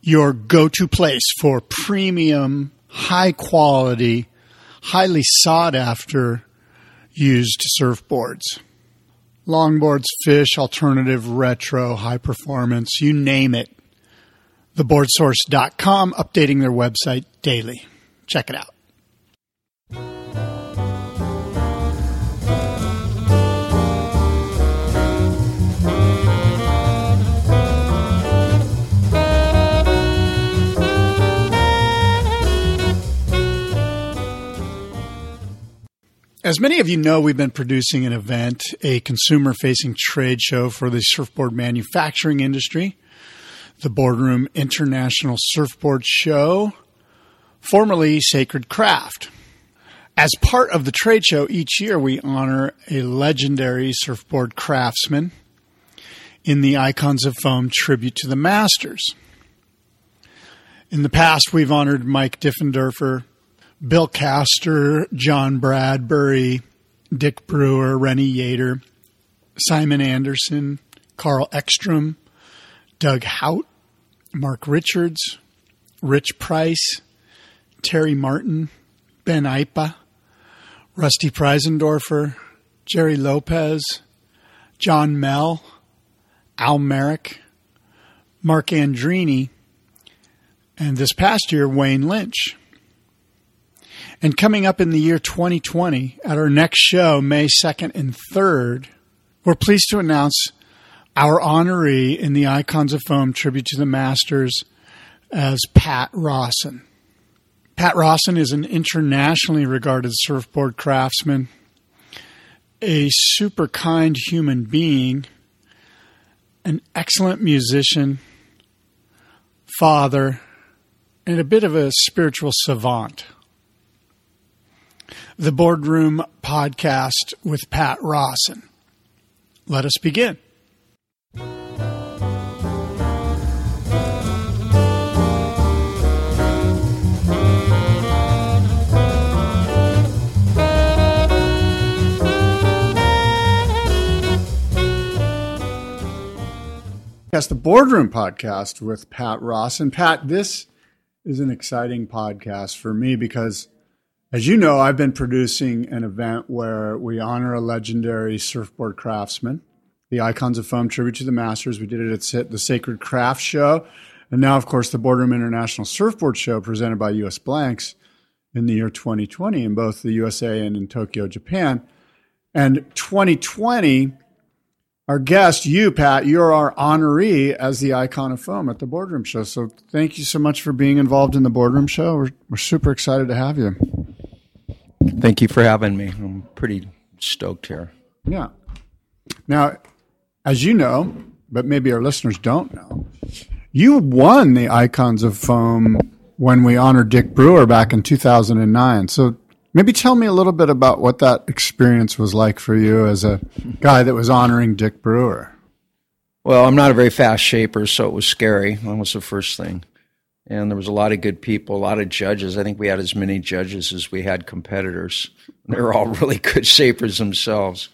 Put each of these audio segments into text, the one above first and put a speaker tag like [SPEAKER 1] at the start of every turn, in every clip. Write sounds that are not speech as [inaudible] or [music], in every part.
[SPEAKER 1] your go to place for premium, high quality, highly sought after used surfboards. Longboards, fish, alternative, retro, high performance, you name it. Theboardsource.com, updating their website daily. Check it out. As many of you know, we've been producing an event, a consumer facing trade show for the surfboard manufacturing industry, the Boardroom International Surfboard Show, formerly Sacred Craft. As part of the trade show, each year we honor a legendary surfboard craftsman in the Icons of Foam tribute to the Masters. In the past, we've honored Mike Diffenderfer, Bill Caster, John Bradbury, Dick Brewer, Rennie Yater, Simon Anderson, Carl Ekstrom, Doug Haut, Mark Richards, Rich Price, Terry Martin, Ben Aipa, Rusty Preisendorfer, Jerry Lopez, John Mell, Al Merrick, Mark Andreini, and this past year, Wayne Lynch. And coming up in the year 2020, at our next show, May 2nd and 3rd, we're pleased to announce our honoree in the Icons of Foam tribute to the Masters as Pat Rawson. Pat Rawson is an internationally regarded surfboard craftsman, a super kind human being, an excellent musician, father, and a bit of a spiritual savant the Boardroom Podcast with Pat Rawson. Let us begin. Yes, the Boardroom Podcast with Pat Rawson. Pat, this is an exciting podcast for me because as you know, I've been producing an event where we honor a legendary surfboard craftsman, the Icons of Foam tribute to the Masters. We did it at the Sacred Craft Show. And now, of course, the Boardroom International Surfboard Show presented by US Blanks in the year 2020 in both the USA and in Tokyo, Japan. And 2020, our guest, you, Pat, you're our honoree as the icon of foam at the Boardroom Show. So thank you so much for being involved in the Boardroom Show. We're, we're super excited to have you.
[SPEAKER 2] Thank you for having me. I'm pretty stoked here.
[SPEAKER 1] Yeah. Now, as you know, but maybe our listeners don't know, you won the Icons of Foam when we honored Dick Brewer back in 2009. So maybe tell me a little bit about what that experience was like for you as a guy that was honoring Dick Brewer.
[SPEAKER 2] Well, I'm not a very fast shaper, so it was scary. That was the first thing. And there was a lot of good people, a lot of judges. I think we had as many judges as we had competitors. They were all [laughs] really good shapers themselves.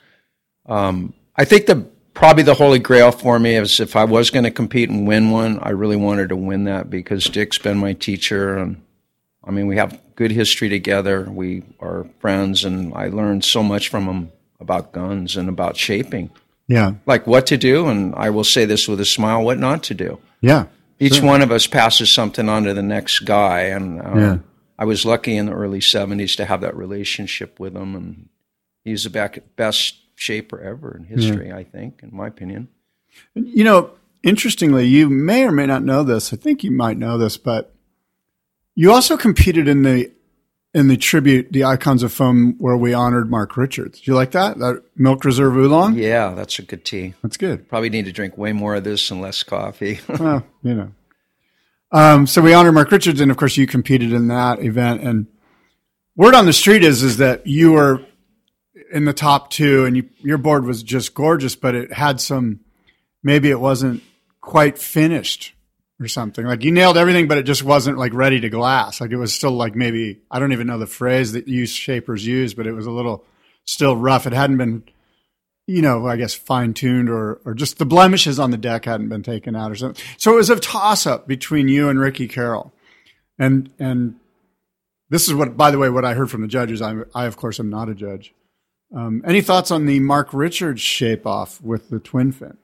[SPEAKER 2] Um, I think the probably the holy grail for me is if I was going to compete and win one, I really wanted to win that because Dick's been my teacher, and I mean we have good history together. We are friends, and I learned so much from him about guns and about shaping,
[SPEAKER 1] Yeah.
[SPEAKER 2] like what to do. And I will say this with a smile: what not to do.
[SPEAKER 1] Yeah.
[SPEAKER 2] Each one of us passes something on to the next guy, and um,
[SPEAKER 1] Yeah.
[SPEAKER 2] I was lucky in the early '70s to have that relationship with him, and he's the back, best shaper ever in history, I think, in my opinion.
[SPEAKER 1] You know, interestingly, you may or may not know this. I think you might know this, but you also competed in the in the tribute, the Icons of Foam, where we honored Mark Richards. Do you like that? That Milk Reserve Oolong?
[SPEAKER 2] Yeah, that's a good tea.
[SPEAKER 1] That's good.
[SPEAKER 2] Probably need to drink way more of this and less coffee. [laughs]
[SPEAKER 1] well, you know. Um, so we honor Mark Richards, and of course, you competed in that event. And word on the street is is that you were in the top two, and you, your board was just gorgeous, but it had some. Maybe it wasn't quite finished or something. Like you nailed everything, but it just wasn't like ready to glass. Like it was still like maybe I don't even know the phrase that you shapers use, but it was a little still rough. It hadn't been you know, I guess fine tuned or, or just the blemishes on the deck hadn't been taken out or something. So it was a toss up between you and Ricky Carroll. And, and this is what, by the way, what I heard from the judges. I, I of course am not a judge. Um, any thoughts on the Mark Richards shape off with the twin fin?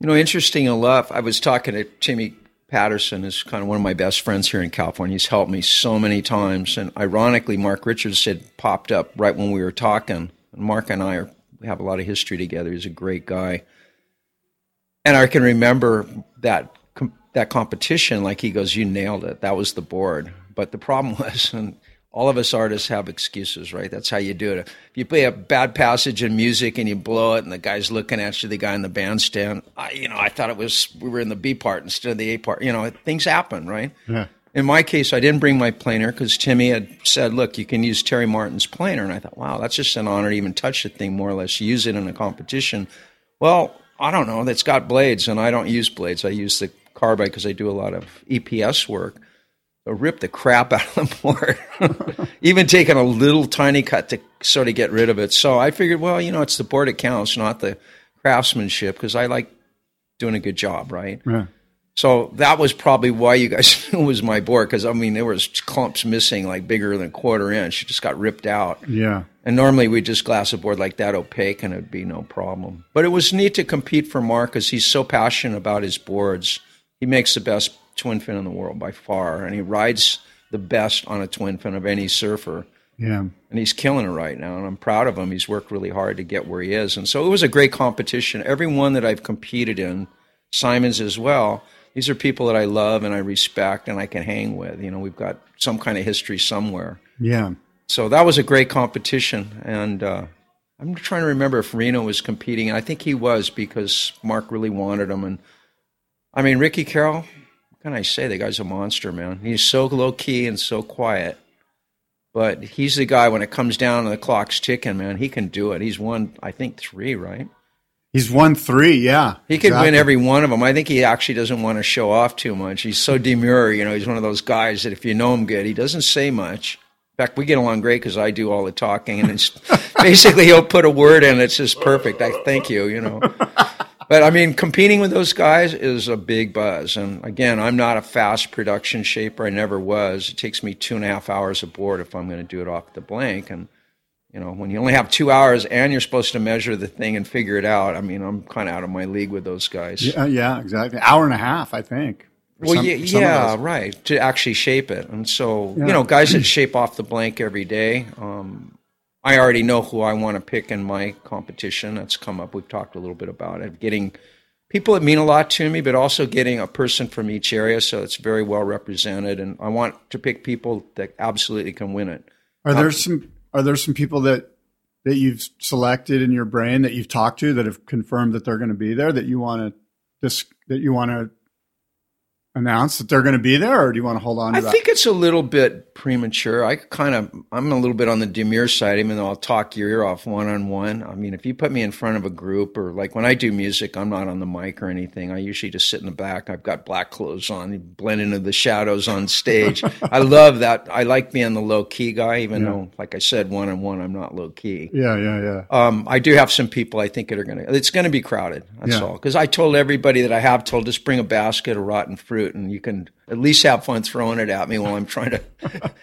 [SPEAKER 2] You know, interesting enough, I was talking to Timmy Patterson, is kind of one of my best friends here in California. He's helped me so many times, and ironically, Mark Richards had popped up right when we were talking. And Mark and I are, we have a lot of history together. He's a great guy, and I can remember that that competition. Like he goes, "You nailed it. That was the board." But the problem [laughs] was, and all of us artists have excuses, right? That's how you do it. If you play a bad passage in music and you blow it, and the guy's looking at you, the guy in the bandstand, I, you know, I thought it was we were in the B part instead of the A part. You know, things happen, right?
[SPEAKER 1] Yeah.
[SPEAKER 2] In my case, I didn't bring my planer because Timmy had said, "Look, you can use Terry Martin's planer," and I thought, "Wow, that's just an honor to even touch the thing, more or less, use it in a competition." Well, I don't know. It's got blades, and I don't use blades. I use the carbide because I do a lot of EPS work rip the crap out of the [laughs] board. Even taking a little tiny cut to sort of get rid of it. So I figured, well, you know, it's the board that counts, not the craftsmanship, because I like doing a good job, right?
[SPEAKER 1] Yeah.
[SPEAKER 2] So that was probably why you guys knew [laughs] it was my board, because I mean there was clumps missing, like bigger than a quarter inch. It just got ripped out.
[SPEAKER 1] Yeah.
[SPEAKER 2] And normally we just glass a board like that opaque, and it'd be no problem. But it was neat to compete for Mark because he's so passionate about his boards. He makes the best twin fin in the world by far, and he rides the best on a twin fin of any surfer.
[SPEAKER 1] Yeah.
[SPEAKER 2] And he's killing it right now, and I'm proud of him. He's worked really hard to get where he is, and so it was a great competition. Every one that I've competed in, Simon's as well. These are people that I love and I respect and I can hang with. You know, we've got some kind of history somewhere.
[SPEAKER 1] Yeah.
[SPEAKER 2] So that was a great competition, and uh, I'm trying to remember if Reno was competing. I think he was because Mark really wanted him, and I mean Ricky Carroll can I say? The guy's a monster, man. He's so low key and so quiet. But he's the guy when it comes down and the clock's ticking, man. He can do it. He's won, I think, three, right?
[SPEAKER 1] He's won three, yeah.
[SPEAKER 2] He could exactly. win every one of them. I think he actually doesn't want to show off too much. He's so demure, you know. He's one of those guys that if you know him good, he doesn't say much. In fact, we get along great because I do all the talking, and it's [laughs] basically he'll put a word in. It's just perfect. I thank you, you know. [laughs] But I mean, competing with those guys is a big buzz. And again, I'm not a fast production shaper. I never was. It takes me two and a half hours a board if I'm going to do it off the blank. And you know, when you only have two hours and you're supposed to measure the thing and figure it out, I mean, I'm kind of out of my league with those guys.
[SPEAKER 1] Yeah, yeah exactly. Hour and a half, I think.
[SPEAKER 2] Well, some, yeah, yeah right. To actually shape it, and so yeah. you know, guys that shape off the blank every day. Um, I already know who I want to pick in my competition. That's come up. We've talked a little bit about it. Getting people that mean a lot to me, but also getting a person from each area so it's very well represented. And I want to pick people that absolutely can win it.
[SPEAKER 1] Are there um, some Are there some people that that you've selected in your brain that you've talked to that have confirmed that they're going to be there that you want to this that you want to announce that they're going to be there, or do you want to hold on to
[SPEAKER 2] I think it's a little bit premature. I kind of, I'm a little bit on the demure side, even though I'll talk your ear off one on one. I mean, if you put me in front of a group, or like when I do music, I'm not on the mic or anything. I usually just sit in the back. I've got black clothes on, blend into the shadows on stage. [laughs] I love that. I like being the low key guy, even yeah. though, like I said, one on one, I'm not low key.
[SPEAKER 1] Yeah, yeah, yeah.
[SPEAKER 2] Um, I do have some people I think that are going to, it's going to be crowded. That's
[SPEAKER 1] Yeah.
[SPEAKER 2] all. Because I told everybody that I have told, just bring a basket of rotten fruit and you can at least have fun throwing it at me while I'm trying to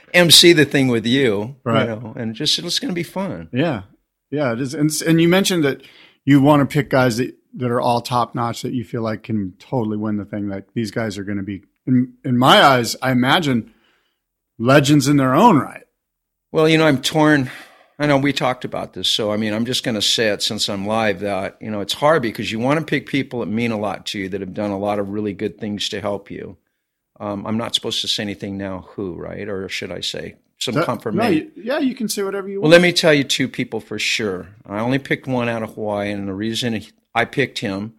[SPEAKER 2] [laughs] MC the thing with you.
[SPEAKER 1] Right.
[SPEAKER 2] You know, and just it's going to be fun.
[SPEAKER 1] Yeah. Yeah, it is. And, and you mentioned that you want to pick guys that, that are all top notch that you feel like can totally win the thing. Like these guys are going to be, in, in my eyes, I imagine legends in their own right.
[SPEAKER 2] Well, you know, I'm torn. I know we talked about this, so I mean, I'm just going to say it since I'm live that you know it's hard because you want to pick people that mean a lot to you that have done a lot of really good things to help you. Um, I'm not supposed to say anything now. Who, right? Or should I say some
[SPEAKER 1] That-
[SPEAKER 2] comfort
[SPEAKER 1] no, yeah, you can say whatever you
[SPEAKER 2] Well,
[SPEAKER 1] want.
[SPEAKER 2] Well, let me tell you two people for sure. I only picked one out of Hawaii, and the reason I picked him,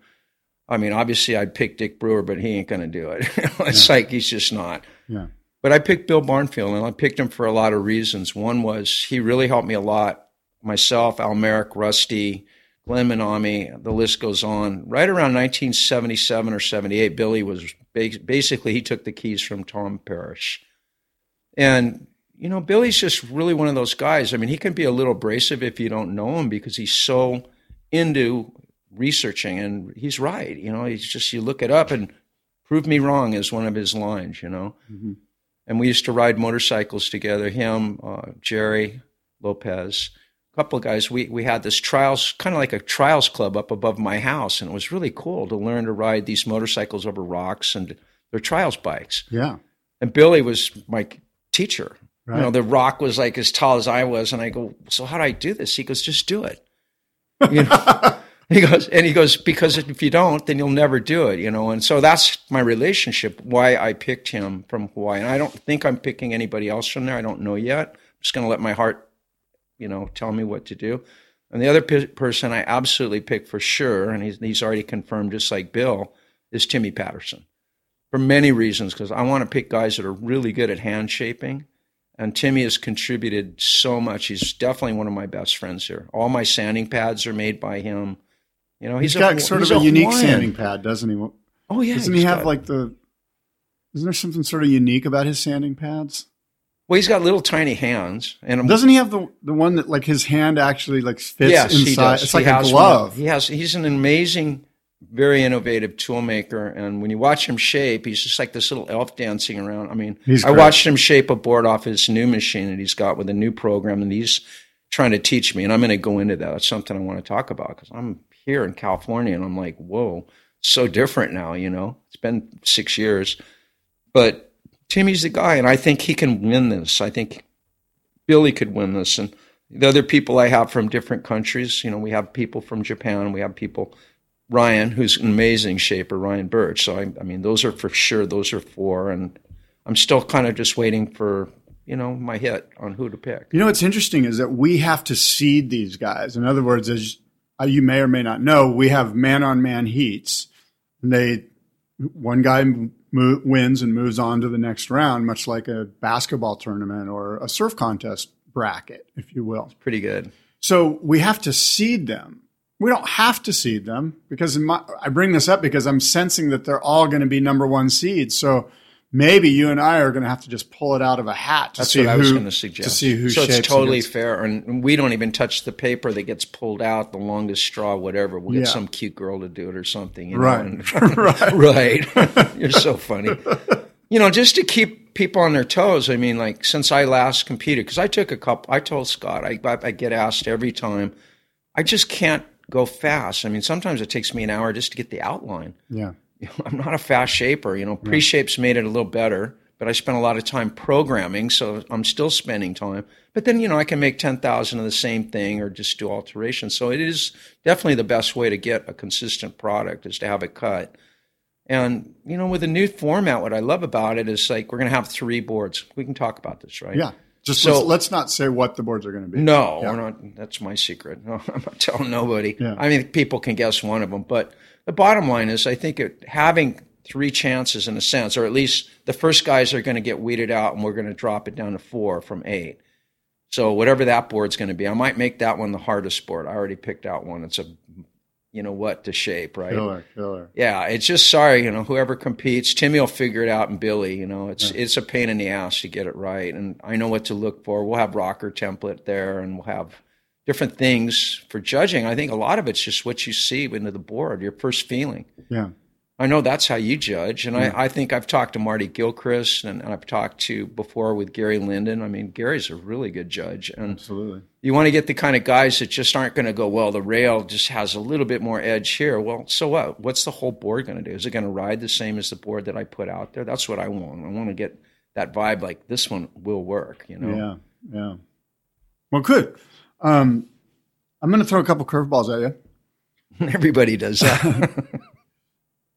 [SPEAKER 2] I mean, obviously I'd pick Dick Brewer, but he ain't going to do it. [laughs] it's like he's just not.
[SPEAKER 1] yeah.
[SPEAKER 2] But I picked Bill Barnfield, and I picked him for a lot of reasons. One was he really helped me a lot. Myself, Al Merrick, Rusty, Glenn Minami, the list goes on. Right around 1977 or 78, Billy was basically he took the keys from Tom Parrish, and you know Billy's just really one of those guys. I mean, he can be a little abrasive if you don't know him because he's so into researching, and he's right. You know, he's just you look it up and prove me wrong is one of his lines. You know mm-hmm. And we used to ride motorcycles together. Him, uh, Jerry Lopez, a couple of guys. We we had this trials, kind of like a trials club up above my house, and it was really cool to learn to ride these motorcycles over rocks, and they're trials bikes.
[SPEAKER 1] Yeah.
[SPEAKER 2] And Billy was my teacher.
[SPEAKER 1] Right.
[SPEAKER 2] You know, the rock was like as tall as I was, and I go, "So how do I do this?" He goes, "Just do it." You know. [laughs] He goes, and he goes, because if you don't, then you'll never do it, you know. And so that's my relationship. Why I picked him from Hawaii, and I don't think I'm picking anybody else from there. I don't know yet. I'm just going to let my heart, you know, tell me what to do. And the other pe- person I absolutely picked for sure, and he's he's already confirmed, just like Bill, is Timmy Patterson, for many reasons. Because I want to pick guys that are really good at hand shaping, and Timmy has contributed so much. He's definitely one of my best friends here. All my sanding pads are made by him. You know, he's,
[SPEAKER 1] he's got
[SPEAKER 2] a,
[SPEAKER 1] sort
[SPEAKER 2] he's
[SPEAKER 1] of a, unique
[SPEAKER 2] Hawaiian.
[SPEAKER 1] sanding pad, doesn't he?
[SPEAKER 2] Oh yeah,
[SPEAKER 1] Doesn't he have
[SPEAKER 2] got-
[SPEAKER 1] like the? Isn't there something sort of unique about his sanding pads?
[SPEAKER 2] Well, he's got little tiny hands, and
[SPEAKER 1] Doesn't he have the the one that like his hand actually like fits
[SPEAKER 2] yes,
[SPEAKER 1] inside?
[SPEAKER 2] he does.
[SPEAKER 1] It's
[SPEAKER 2] He
[SPEAKER 1] like a glove.
[SPEAKER 2] One. He has. He's an amazing, very innovative tool maker, and when you watch him shape, he's just like this little elf dancing around. I mean,
[SPEAKER 1] He's
[SPEAKER 2] I
[SPEAKER 1] great.
[SPEAKER 2] watched him shape a board off his new machine that he's got with a new program, and he's trying to teach me, and I'm going to go into that. That's something I want to talk about because I'm here in California, and I'm like, whoa, so different now. You know, it's been six years, but Timmy's the guy, and I think he can win this. I think Billy could win this, and the other people I have from different countries. You know, we have people from Japan, we have people. Ryan, who's an amazing shaper, Ryan Burch. So I, I mean, those are for sure. Those are four, and I'm still kind of just waiting for you know my hit on who to pick.
[SPEAKER 1] You know what's interesting is that we have to seed these guys. In other words, as uh, you may or may not know, we have man on man heats, and they one guy mo- wins and moves on to the next round, much like a basketball tournament or a surf contest bracket, if you will.
[SPEAKER 2] Pretty good.
[SPEAKER 1] So we have to seed them. We don't have to seed them because in my, I bring this up because I'm sensing that they're all going to be number one seeds. So maybe you and I are going to have to just pull it out of a hat to
[SPEAKER 2] That's
[SPEAKER 1] see
[SPEAKER 2] what I was going to suggest.
[SPEAKER 1] to see who
[SPEAKER 2] so it's totally
[SPEAKER 1] against-
[SPEAKER 2] fair, and we don't even touch the paper that gets pulled out, the longest straw, whatever. We'll get
[SPEAKER 1] Yeah.
[SPEAKER 2] some cute girl to do it or something, you
[SPEAKER 1] Right.
[SPEAKER 2] and- [laughs] [laughs]
[SPEAKER 1] right.
[SPEAKER 2] right. [laughs] You're so funny. You know, just to keep people on their toes. I mean, like since I last competed, because I took a couple. I told Scott, I, I get asked every time. I just can't go fast. I mean, sometimes it takes me an hour just to get the outline.
[SPEAKER 1] Yeah.
[SPEAKER 2] You [laughs] know, I'm not a fast shaper. You know, pre-shapes made it a little better, but I spent a lot of time programming, so I'm still spending time. But then, you know, I can make ten thousand of the same thing or just do alterations. So it is definitely the best way to get a consistent product is to have it cut. And you know, with a new format, what I love about it is like we're going to have three boards. We can talk about this, right?
[SPEAKER 1] Yeah. Just
[SPEAKER 2] So-
[SPEAKER 1] let's, let's not say what the boards are going to be.
[SPEAKER 2] No,
[SPEAKER 1] Yeah.
[SPEAKER 2] we're not. That's my secret. No, [laughs] I'm not telling nobody.
[SPEAKER 1] Yeah.
[SPEAKER 2] I mean, people can guess one of them, but the bottom line is, I think it, having three chances in a sense, or at least the first guys are going to get weeded out, and we're going to drop it down to four from eight. So whatever that board's going to be, I might make that one the hardest board. I already picked out one. It's a, you know what, to shape, right?
[SPEAKER 1] Killer, killer.
[SPEAKER 2] Yeah, it's just sorry, you know, whoever competes, Timmy will figure it out and Billy, you know, it's it's a pain in the ass to get it right. And I know what to look for. We'll have rocker template there and we'll have different things for judging. I think a lot of it's just what you see into the board, your first feeling.
[SPEAKER 1] Yeah.
[SPEAKER 2] I know that's how you judge, and I, I think I've talked to Marty Gilchrist, and, and I've talked to before with Gary Linden. I mean, Gary's a really good judge, and
[SPEAKER 1] Absolutely.
[SPEAKER 2] you want to get the kind of guys that just aren't going to go, well, the rail just has a little bit more edge here. Well, so what? What's the whole board going to do? Is it going to ride the same as the board that I put out there? That's what I want. I want to get that vibe like this one will work, you know?
[SPEAKER 1] Yeah, yeah. Well, good. Um, I'm going to throw a couple curveballs at you. [laughs]
[SPEAKER 2] Everybody does that. [laughs]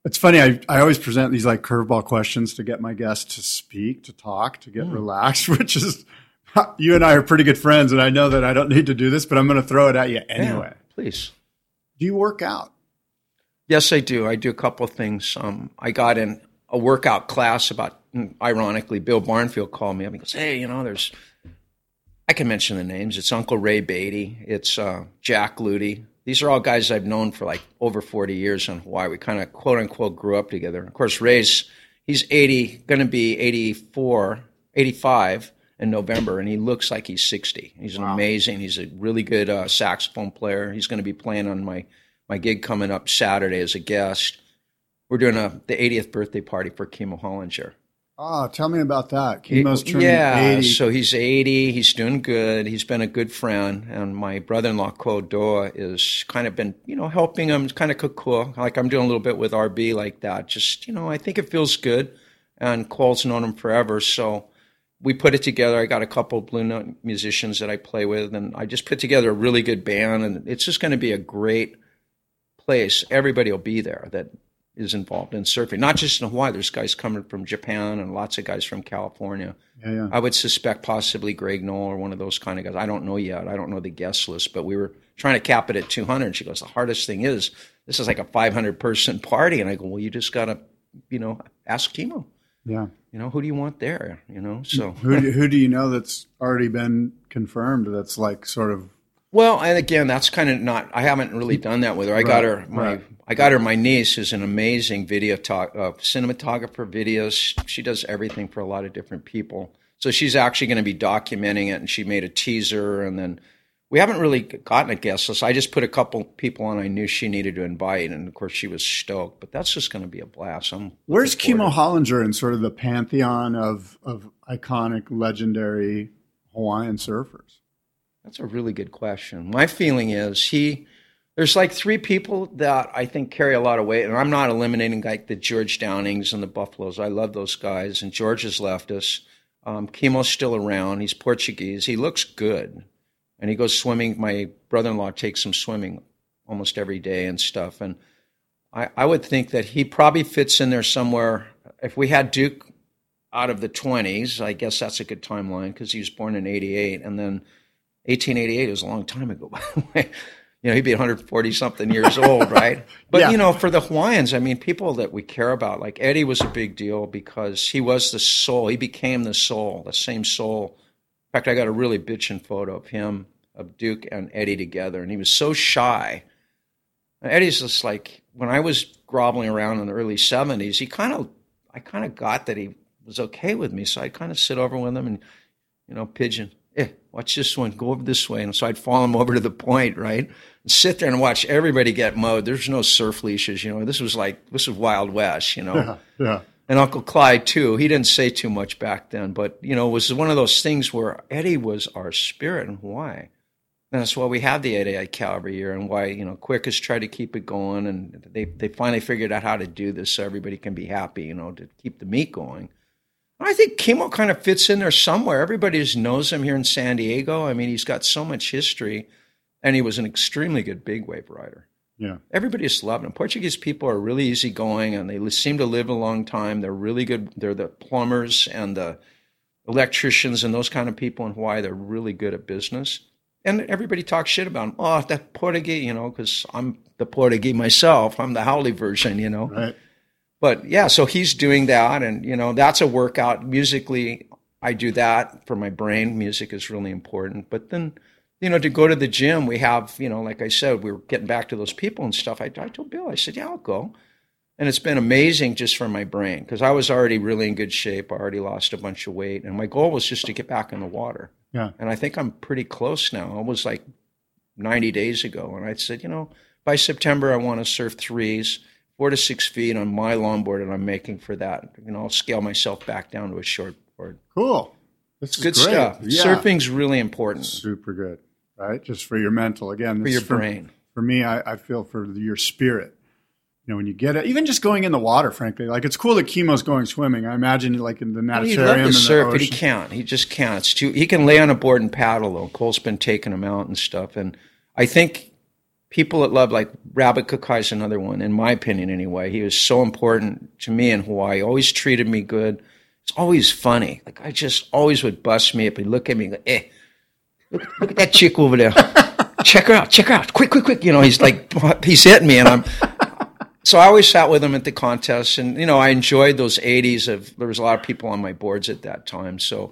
[SPEAKER 1] It's funny. I, I always present these like curveball questions to get my guests to speak, to talk, to get relaxed, [laughs] which is you and I are pretty good friends. And I know that I don't need to do this, but I'm going to throw it at you anyway.
[SPEAKER 2] Yeah, please.
[SPEAKER 1] Do you work out?
[SPEAKER 2] Yes, I do. I do a couple of things. Um, I got in a workout class about, ironically, Bill Barnfield called me up and goes, Hey, you know, there's, I can mention the names. It's Uncle Ray Beatty. It's uh, Jack Luty. These are all guys I've known for like over 40 years in Hawaii. We kind of quote unquote grew up together. Of course, Ray's, he's 80, going to be 84, 85 in November, and he looks like he's 60. He's an amazing, he's a really good uh, saxophone player. He's going to be playing on my, my gig coming up Saturday as a guest. We're doing a, the 80th birthday party for Kimo Hollinger.
[SPEAKER 1] Oh, tell me about that. Kimo's turning
[SPEAKER 2] yeah,
[SPEAKER 1] 80.
[SPEAKER 2] so he's 80. He's doing good. He's been a good friend. And my brother-in-law, Ko Doa, is kind of been, you know, helping him kind of cook, like I'm doing a little bit with RB like that. Just, you know, I think it feels good. And Cole's known him forever. So we put it together. I got a couple of Blue Note musicians that I play with. And I just put together a really good band. And it's just going to be a great place. Everybody will be there that is involved in surfing, not just in Hawaii. There's guys coming from Japan and lots of guys from California.
[SPEAKER 1] Yeah, yeah.
[SPEAKER 2] I would suspect possibly Greg Noll or one of those kind of guys. I don't know yet. I don't know the guest list, but we were trying to cap it at 200. And she goes, the hardest thing is this is like a 500 person party. And I go, well, you just got to, you know, ask Kimo.
[SPEAKER 1] yeah.
[SPEAKER 2] You know, who do you want there? You know, so
[SPEAKER 1] Who do, who do you know that's already been confirmed? That's like sort of
[SPEAKER 2] Well, and again, that's kind of not. I haven't really done that with her. I got her my.
[SPEAKER 1] right.
[SPEAKER 2] I got her. My niece is an amazing video talk, uh, cinematographer. Videos. She does everything for a lot of different people. So she's actually going to be documenting it, and she made a teaser, and then we haven't really gotten a guest list. I just put a couple people on I knew she needed to invite, and of course she was stoked. But that's just going to be a blast. I'm
[SPEAKER 1] Where's Kimo Hollinger in sort of the pantheon of of iconic, legendary Hawaiian surfers?
[SPEAKER 2] That's a really good question. My feeling is he. There's like three people that I think carry a lot of weight, and I'm not eliminating like the George Downings and the Buffaloes. I love those guys, and George has left us. Um, Kimo's still around. He's Portuguese. He looks good, and he goes swimming. My brother-in-law takes him swimming almost every day and stuff. And I, I would think that he probably fits in there somewhere. If we had Duke out of the 20s, I guess that's a good timeline because he was born in 88, and then 1888 is a long time ago, [laughs] by the way. You know, he'd be 140 something years old, right? [laughs] But,
[SPEAKER 1] Yeah.
[SPEAKER 2] you know, for the Hawaiians, I mean, people that we care about, like Eddie was a big deal because he was the soul. He became the soul, the same soul. In fact, I got a really bitchin' photo of him, of Duke and Eddie together, and he was so shy. And Eddie's just like, when I was groveling around in the early 70s, he kind of, I kind of got that he was okay with me. So I'd kind of sit over with him and, you know, pigeon, watch this one, go over this way. And so I'd follow him over to the point, right? And sit there and watch everybody get mowed. There's no surf leashes, you know. This was like, this was Wild West, you know. [laughs]
[SPEAKER 1] Yeah.
[SPEAKER 2] And Uncle Clyde, too. He didn't say too much back then, but, you know, it was one of those things where Eddie was our spirit in Hawaii. And that's why we have the Aikau every year and why, you know, Quik has tried to keep it going. And they, they finally figured out how to do this so everybody can be happy, you know, to keep the meat going. I think Kimo kind of fits in there somewhere. Everybody just knows him here in San Diego. I mean, he's got so much history, and he was an extremely good big wave rider.
[SPEAKER 1] Yeah.
[SPEAKER 2] Everybody just loved him. Portuguese people are really easygoing, and they seem to live a long time. They're really good. They're the plumbers and the electricians and those kind of people in Hawaii. They're really good at business. And everybody talks shit about him. Oh, that Portuguese, you know, because I'm the Portuguese myself. I'm the haole version, you know
[SPEAKER 1] Right.
[SPEAKER 2] But yeah, so he's doing that, and you know that's a workout. Musically, I do that for my brain. Music is really important. But then, you know, to go to the gym, we have, you know, like I said, we were getting back to those people and stuff. I, I told Bill, I said, yeah, I'll go. And it's been amazing just for my brain because I was already really in good shape. I already lost a bunch of weight, and my goal was just to get back in the water.
[SPEAKER 1] Yeah.
[SPEAKER 2] And I think I'm pretty close now. It was like 90 days ago. And I said, you know, by September, I want to surf threes. Four to six feet on my longboard, and I'm making for that. You know, I'll scale myself back down to a short board.
[SPEAKER 1] Cool. This is
[SPEAKER 2] Good
[SPEAKER 1] great.
[SPEAKER 2] stuff.
[SPEAKER 1] Yeah.
[SPEAKER 2] Surfing's really important
[SPEAKER 1] super good, right? Just for your mental. Again,
[SPEAKER 2] for your
[SPEAKER 1] is for,
[SPEAKER 2] brain.
[SPEAKER 1] For me, I, I feel for your spirit. You know, when you get it, even just going in the water, frankly, like it's cool that Kimo's going swimming. I imagine, like in the
[SPEAKER 2] Well,
[SPEAKER 1] natarium
[SPEAKER 2] he'd love to surf, but he can't. He just can't. It's too. He can lay on a board and paddle though. Cole's been taking him out and stuff, and I think people that love like Rabbit Kekai is another one, in my opinion, anyway. He was so important to me in Hawaii. Always treated me good. It's always funny. Like I just always would bust me up. He'd look at me and go, "Eh, look, look at that chick over there. check her out. Check her out. Quick, quick, quick." You know, he's like he's hitting me, and I'm so I always sat with him at the contests, and you know I enjoyed those '80s. Of there was a lot of people on my boards at that time. So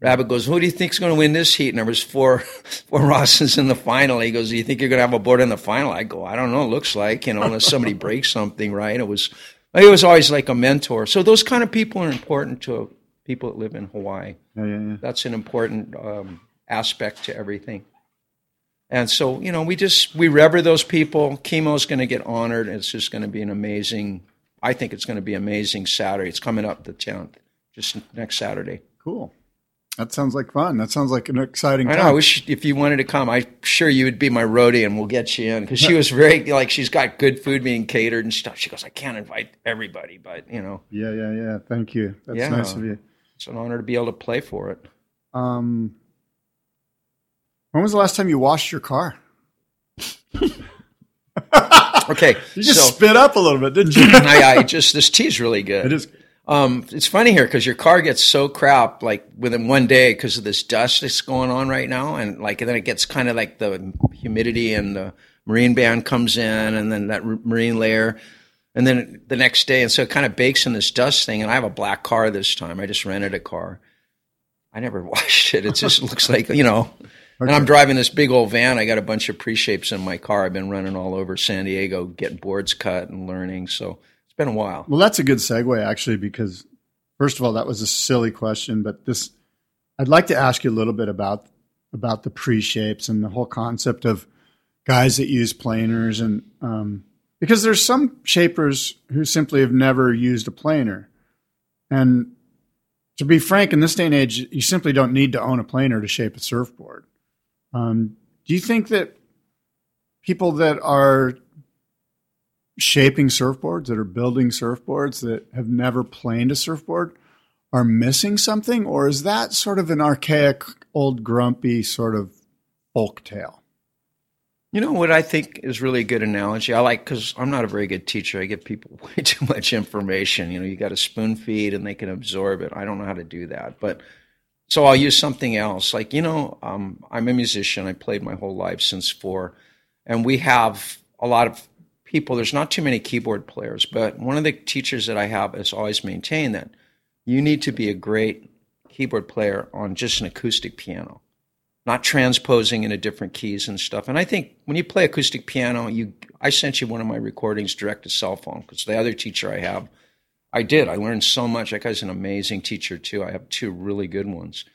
[SPEAKER 2] Rabbit goes, "Who do you think's going to win this heat?" And there was four [laughs] four Rosses in the final. He goes, "Do you think you're going to have a board in the final?" I go, "I don't know. It looks like you know unless somebody [laughs] breaks something, right?" It was he was always like a mentor. So those kind of people are important to people that live in Hawaii.
[SPEAKER 1] Yeah, yeah, yeah.
[SPEAKER 2] That's an important um, aspect to everything. And so, you know, we just we rever those people. Kimo's going to get honored. It's just going to be an amazing. I think it's going to be amazing Saturday. It's coming up the tenth, just next Saturday.
[SPEAKER 1] Cool. That sounds like fun. That sounds like an exciting
[SPEAKER 2] I
[SPEAKER 1] time.
[SPEAKER 2] know. I wish if you wanted to come, I'm sure you would be my roadie, and we'll get you in because she was very like she's got good food being catered and stuff. She goes, I can't invite everybody, but you know,
[SPEAKER 1] yeah, yeah, yeah. Thank you. That's
[SPEAKER 2] Yeah.
[SPEAKER 1] nice of you.
[SPEAKER 2] it's an honor to be able to play for it.
[SPEAKER 1] Um, when was the last time you washed your car? [laughs]
[SPEAKER 2] Okay, [laughs]
[SPEAKER 1] You just
[SPEAKER 2] so
[SPEAKER 1] spit up a little bit, didn't you? [laughs]
[SPEAKER 2] I, I just this tea's really good.
[SPEAKER 1] it is.
[SPEAKER 2] Um, it's funny here because your car gets so crap like within one day because of this dust that's going on right now, and like and then it gets kind of like the humidity and the marine band comes in, and then that r- marine layer, and then the next day, and so it kind of bakes in this dust thing. And I have a black car this time. I just rented a car. I never [laughs] washed it. It just [laughs] looks like you know. And I'm driving this big old van. I got a bunch of pre-shapes in my car. I've been running all over San Diego, getting boards cut and learning. So been a while.
[SPEAKER 1] Well, that's a good segue actually, because first of all, that was a silly question, but this, I'd like to ask you a little bit about about the pre shapes and the whole concept of guys that use planers, and um, because there's some shapers who simply have never used a planer, and to be frank, in this day and age, you simply don't need to own a planer to shape a surfboard. Um, do you think that people that are shaping surfboards, that are building surfboards, that have never planed a surfboard, are missing something, or is that sort of an archaic, old, grumpy sort of folk tale?
[SPEAKER 2] You know what I think is really a good analogy? I like because I'm not a very good teacher. I give people [laughs] way too much information. You know, you got to spoon feed and they can absorb it. I don't know how to do that, but so I'll use something else. Like you know, um, I'm a musician. I played my whole life since four, and we have a lot of people. There's not too many keyboard players, but one of the teachers that I have has always maintained that you need to be a great keyboard player on just an acoustic piano not transposing into different keys and stuff. And I think when you play acoustic piano, you I sent you one of my recordings direct to cell phone because the other teacher I have, I did. I learned so much. That guy's an amazing teacher too. I have two really good ones.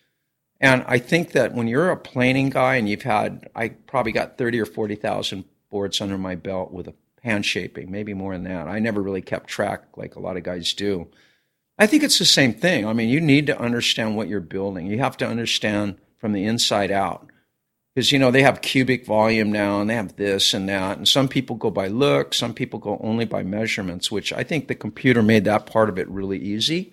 [SPEAKER 2] And I think that when you're a planning guy and you've had, I probably got thirty or forty thousand boards under my belt with a hand shaping, maybe more than that. I never really kept track like a lot of guys do. I think it's the same thing. I mean, you need to understand what you're building. You have to understand from the inside out. Because, you know, they have cubic volume now and they have this and that. And some people go by look, some people go only by measurements, which I think the computer made that part of it really easy.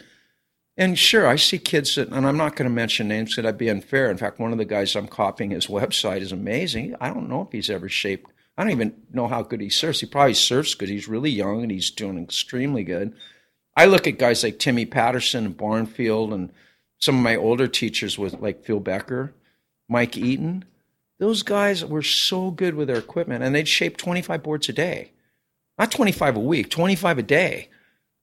[SPEAKER 2] And sure, I see kids that, and I'm not going to mention names because I'd be unfair. In fact, one of the guys I'm copying his [laughs] website is amazing. I don't know if he's ever shaped, I don't even know how good he surfs. He probably surfs good. He's really young and he's doing extremely good. I look at guys like Timmy Patterson and Barnfield and some of my older teachers with like Phil Becker, Mike Eaton. Those guys were so good with their equipment and they'd shape 25 boards a day. Not 25 a week, 25 a day.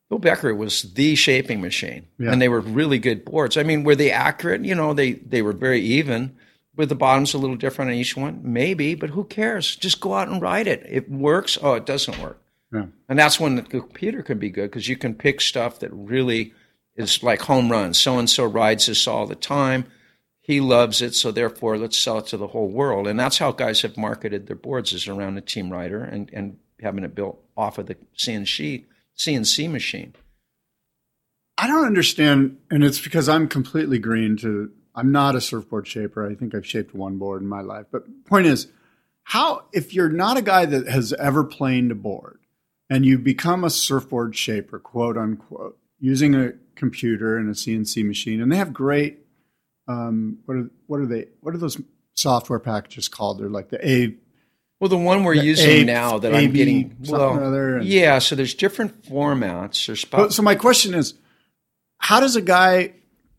[SPEAKER 2] Phil Becker was the shaping machine
[SPEAKER 1] Yeah.
[SPEAKER 2] and they were really good boards. I mean, were they accurate? You know, they, they were very even. Were the bottoms a little different on each one? Maybe, but who cares? Just go out and ride it. It works. Oh, it doesn't work.
[SPEAKER 1] Yeah.
[SPEAKER 2] And that's when the computer can be good because you can pick stuff that really is like home runs. So and so rides this all the time. He loves it, so therefore let's sell it to the whole world. And that's how guys have marketed their boards is around a team rider and, and having it built off of the CNC CNC machine.
[SPEAKER 1] I don't understand, and it's because I'm completely green to. I'm not a surfboard shaper. I think I've shaped one board in my life. But point is, how if you're not a guy that has ever planed a board and you become a surfboard shaper, quote unquote, using a computer and a CNC machine, and they have great. Um, what are what are they? What are those software packages called? They're like the A
[SPEAKER 2] Well, the one we're
[SPEAKER 1] The
[SPEAKER 2] using
[SPEAKER 1] A-
[SPEAKER 2] now that I'm getting, well,
[SPEAKER 1] other, and-
[SPEAKER 2] yeah. So there's different formats. There's
[SPEAKER 1] so my question is, how does a guy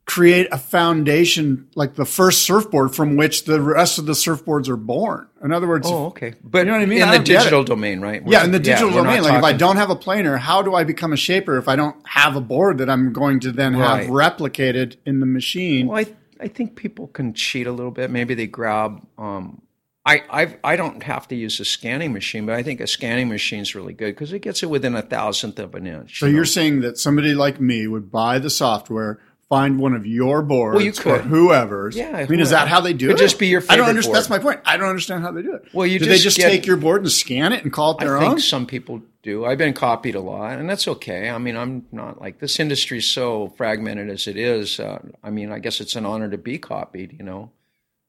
[SPEAKER 1] create a foundation like the first surfboard from which the rest of the surfboards are born? In other words,
[SPEAKER 2] oh, okay, but
[SPEAKER 1] You know what I mean?
[SPEAKER 2] in
[SPEAKER 1] I
[SPEAKER 2] the digital domain, right?
[SPEAKER 1] yeah, in the digital
[SPEAKER 2] we're
[SPEAKER 1] domain, like if I don't have a planer, how do I become a shaper if I don't have a board that I'm going to then have replicated in the machine?
[SPEAKER 2] Well, I I think people can cheat a little bit. Maybe they grab. Um, I I've, I don't have to use a scanning machine, but I think a scanning machine is really good because it gets it within a thousandth of an inch.
[SPEAKER 1] so
[SPEAKER 2] you know?
[SPEAKER 1] you're saying that somebody like me would buy the software, find one of your boards
[SPEAKER 2] Well, you
[SPEAKER 1] or whoever's.
[SPEAKER 2] Yeah,
[SPEAKER 1] I mean, is that how they do
[SPEAKER 2] Could
[SPEAKER 1] it?
[SPEAKER 2] just be your
[SPEAKER 1] I don't
[SPEAKER 2] favorite
[SPEAKER 1] understand. That's my point. I don't understand how they do it.
[SPEAKER 2] Well, you
[SPEAKER 1] do
[SPEAKER 2] just
[SPEAKER 1] they just
[SPEAKER 2] get-
[SPEAKER 1] take your board and scan it and call it their own.
[SPEAKER 2] I think
[SPEAKER 1] own?
[SPEAKER 2] some people do. I've been copied a lot, and that's okay. I mean, I'm not like this industry is so fragmented as it is. Uh, I mean, I guess it's an honor to be copied. You know,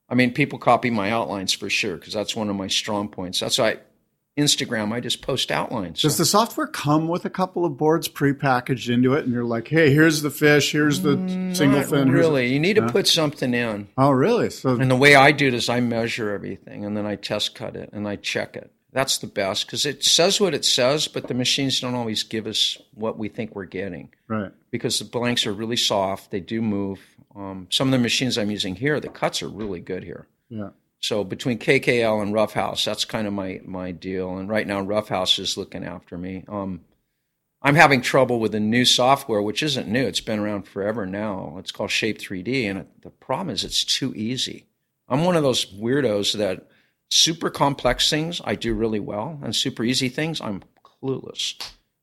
[SPEAKER 2] I mean, people copy my outlines for sure because that's one of my strong points. That's why Instagram. I just post outlines.
[SPEAKER 1] Does the software come with a couple of boards prepackaged into it, and you're like, "Hey, here's the fish, here's the single fin."
[SPEAKER 2] really. You need to put something in.
[SPEAKER 1] Oh, really? So
[SPEAKER 2] And the way I do it is I measure everything and then I test cut it and I check it. That's the best because it says what it says, but the machines don't always give us what we think we're getting
[SPEAKER 1] right.
[SPEAKER 2] because the blanks are really soft. They do move. Um, some of the machines I'm using here, the cuts are really good here.
[SPEAKER 1] Yeah.
[SPEAKER 2] So between KKL and Roughhouse, that's kind of my my deal. And right now, Roughhouse is looking after me. Um, I'm having trouble with the new software, which isn't new. It's been around forever now. It's called Shape 3D, and it, the problem is it's too easy. I'm one of those weirdos that super complex things I do really well, and super easy things I'm clueless.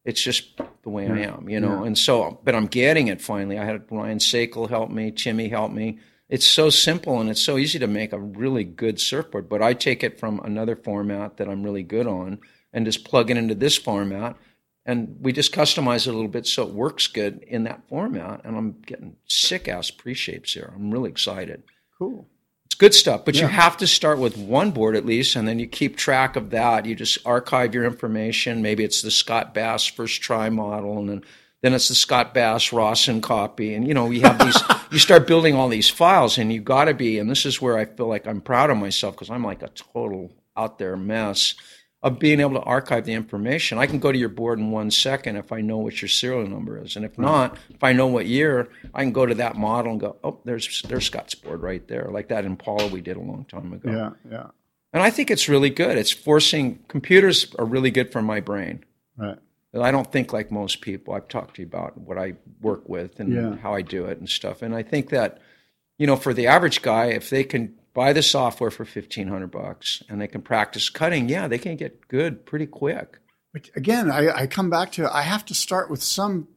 [SPEAKER 2] It's just the way I am, you know. And so, but I'm getting it finally. I had Ryan Sakal help me, Timmy help me. It's so simple and it's so easy to make a really good surfboard. But I take it from another format that I'm really good on and just plug it into this format. And we just customize it a little bit so it works good in that format. And I'm getting sick ass pre shapes here. I'm really excited.
[SPEAKER 1] Cool.
[SPEAKER 2] It's good stuff, but you have to start with one board at least, and then you keep track of that. You just archive your information. Maybe it's the Scott Bass first try model, and then then it's the Scott Bass Rawson copy, and you know we have these. [laughs] you start building all these files, and you got to be. And this is where I feel like I'm proud of myself because I'm like a total out there mess of being able to archive the information. I can go to your board in one second if I know what your serial number is, and if not, if I know what year, I can go to that model and go, oh, there's there's Scott's board right there, like that Impala we did a long time ago.
[SPEAKER 1] Yeah. Yeah.
[SPEAKER 2] And I think it's really good. It's forcing computers are really good for my brain.
[SPEAKER 1] Right.
[SPEAKER 2] I don't think like most people. I've talked to you about what I work with and
[SPEAKER 1] Yeah.
[SPEAKER 2] how I do it and stuff. And I think that, you know, for the average guy, if they can buy the software for fifteen hundred bucks and they can practice cutting, yeah, they can get good pretty quick.
[SPEAKER 1] But again, I, I come back to I have to start with some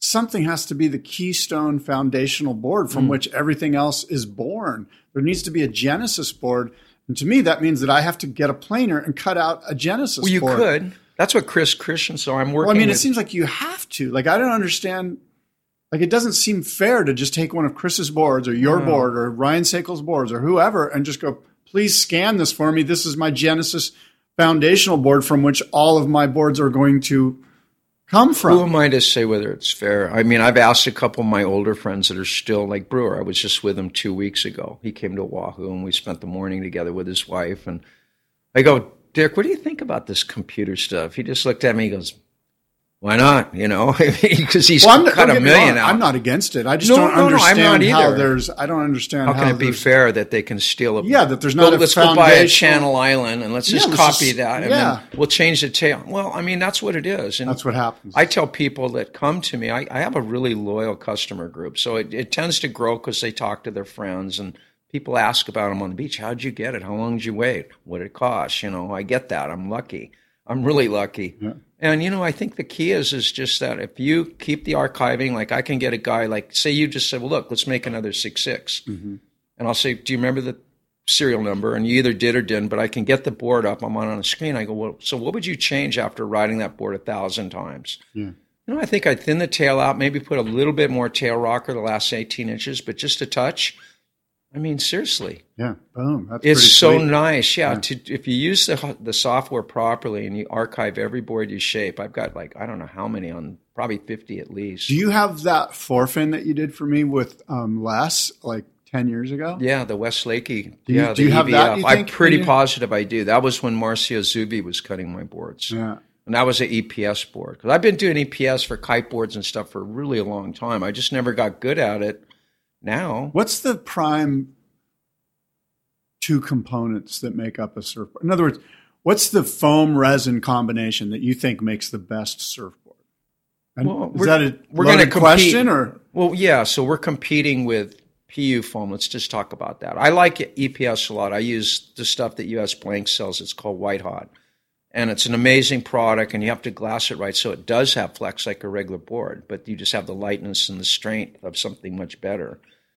[SPEAKER 1] something has to be the keystone foundational board
[SPEAKER 2] Mm.
[SPEAKER 1] from which everything else is born. There needs to be a Genesis board. And to me, that means that I have to get a planer and cut out a Genesis board.
[SPEAKER 2] Well, you
[SPEAKER 1] board.
[SPEAKER 2] could. That's what Chris Christian. So I'm working.
[SPEAKER 1] Well, I mean, it seems like you have to. Like, I don't understand. Like, it doesn't seem fair to just take one of Chris's boards or your board or Ryan Sakal's boards or whoever and just go, please scan this for me. This is my Genesis foundational board from which all of my boards are going to come from.
[SPEAKER 2] Who am I to say whether it's fair? I mean, I've asked a couple of my older friends that are still like Brewer. I was just with him two weeks ago. He came to Oahu and we spent the morning together with his wife. And I go, Dick, what do you think about this computer stuff? He just looked at me. He goes, "Why not?" You know, [laughs] because he's
[SPEAKER 1] Well, I'm not,
[SPEAKER 2] cut a million out.
[SPEAKER 1] I'm not against it. I just
[SPEAKER 2] No,
[SPEAKER 1] don't
[SPEAKER 2] no, no, I'm
[SPEAKER 1] understand
[SPEAKER 2] not
[SPEAKER 1] how
[SPEAKER 2] either.
[SPEAKER 1] there's. I don't understand
[SPEAKER 2] How
[SPEAKER 1] how,
[SPEAKER 2] can it be fair that they can steal a?
[SPEAKER 1] Yeah, that there's not
[SPEAKER 2] Well,
[SPEAKER 1] a
[SPEAKER 2] let's go buy a Channel Island and let's
[SPEAKER 1] Yeah,
[SPEAKER 2] just
[SPEAKER 1] let's
[SPEAKER 2] copy
[SPEAKER 1] just-
[SPEAKER 2] that, and
[SPEAKER 1] yeah.
[SPEAKER 2] then we'll change the tail. Well, I mean, that's what it is, and
[SPEAKER 1] That's what happens.
[SPEAKER 2] I tell people that come to me, I, I have a really loyal customer group. So it, it tends to grow because they talk to their friends and people ask about them on the beach. How'd you get it? How long did you wait? What did it cost? You know, I get that. I'm lucky. I'm really lucky. And, you know, I think the key is, is just that if you keep the archiving, like I can get a guy, like say you just said, well, look, let's make another 6 6 mm-hmm. And I'll say, do you remember the serial number, and you either did or didn't. But I can get the board up. I'm on on a screen. I go, well, so what would you change after riding that board a thousand times?
[SPEAKER 1] Yeah.
[SPEAKER 2] You know, I think I'd thin the tail out, maybe put a little bit more tail rocker the last 18 inches, but just a touch. I mean, seriously,
[SPEAKER 1] Yeah. Boom. That's
[SPEAKER 2] it's so nice. Yeah, To, if you use the the software properly and you archive every board you shape, I've got like I don't know how many on, probably 50 at least.
[SPEAKER 1] Do you have that forefin that you did for me with um, Les like 10 years ago?
[SPEAKER 2] Yeah, the Westlakey.
[SPEAKER 1] Do you-
[SPEAKER 2] yeah,
[SPEAKER 1] do you have that, you
[SPEAKER 2] I'm pretty
[SPEAKER 1] in your-
[SPEAKER 2] positive I do. That was when Marcia Zubi was cutting my boards.
[SPEAKER 1] Yeah.
[SPEAKER 2] And that was an EPS board. Because I've been doing EPS for kite boards and stuff for really a long time. I just never got good at it. Now,
[SPEAKER 1] What's the prime two components that make up a surfboard? In other words, what's the foam resin combination that you think makes the best surfboard? And
[SPEAKER 2] Well,
[SPEAKER 1] is
[SPEAKER 2] we're-
[SPEAKER 1] that a
[SPEAKER 2] we're
[SPEAKER 1] loaded
[SPEAKER 2] compete.
[SPEAKER 1] question or
[SPEAKER 2] Well, yeah. So we're competing with PU foam. Let's just talk about that. I like EPS a lot. I use the stuff that US Blank sells. It's called White Hot. And it's an amazing product, and you have to glass it right so it does have flex like a regular board, but you just have the lightness and the strength of something much better.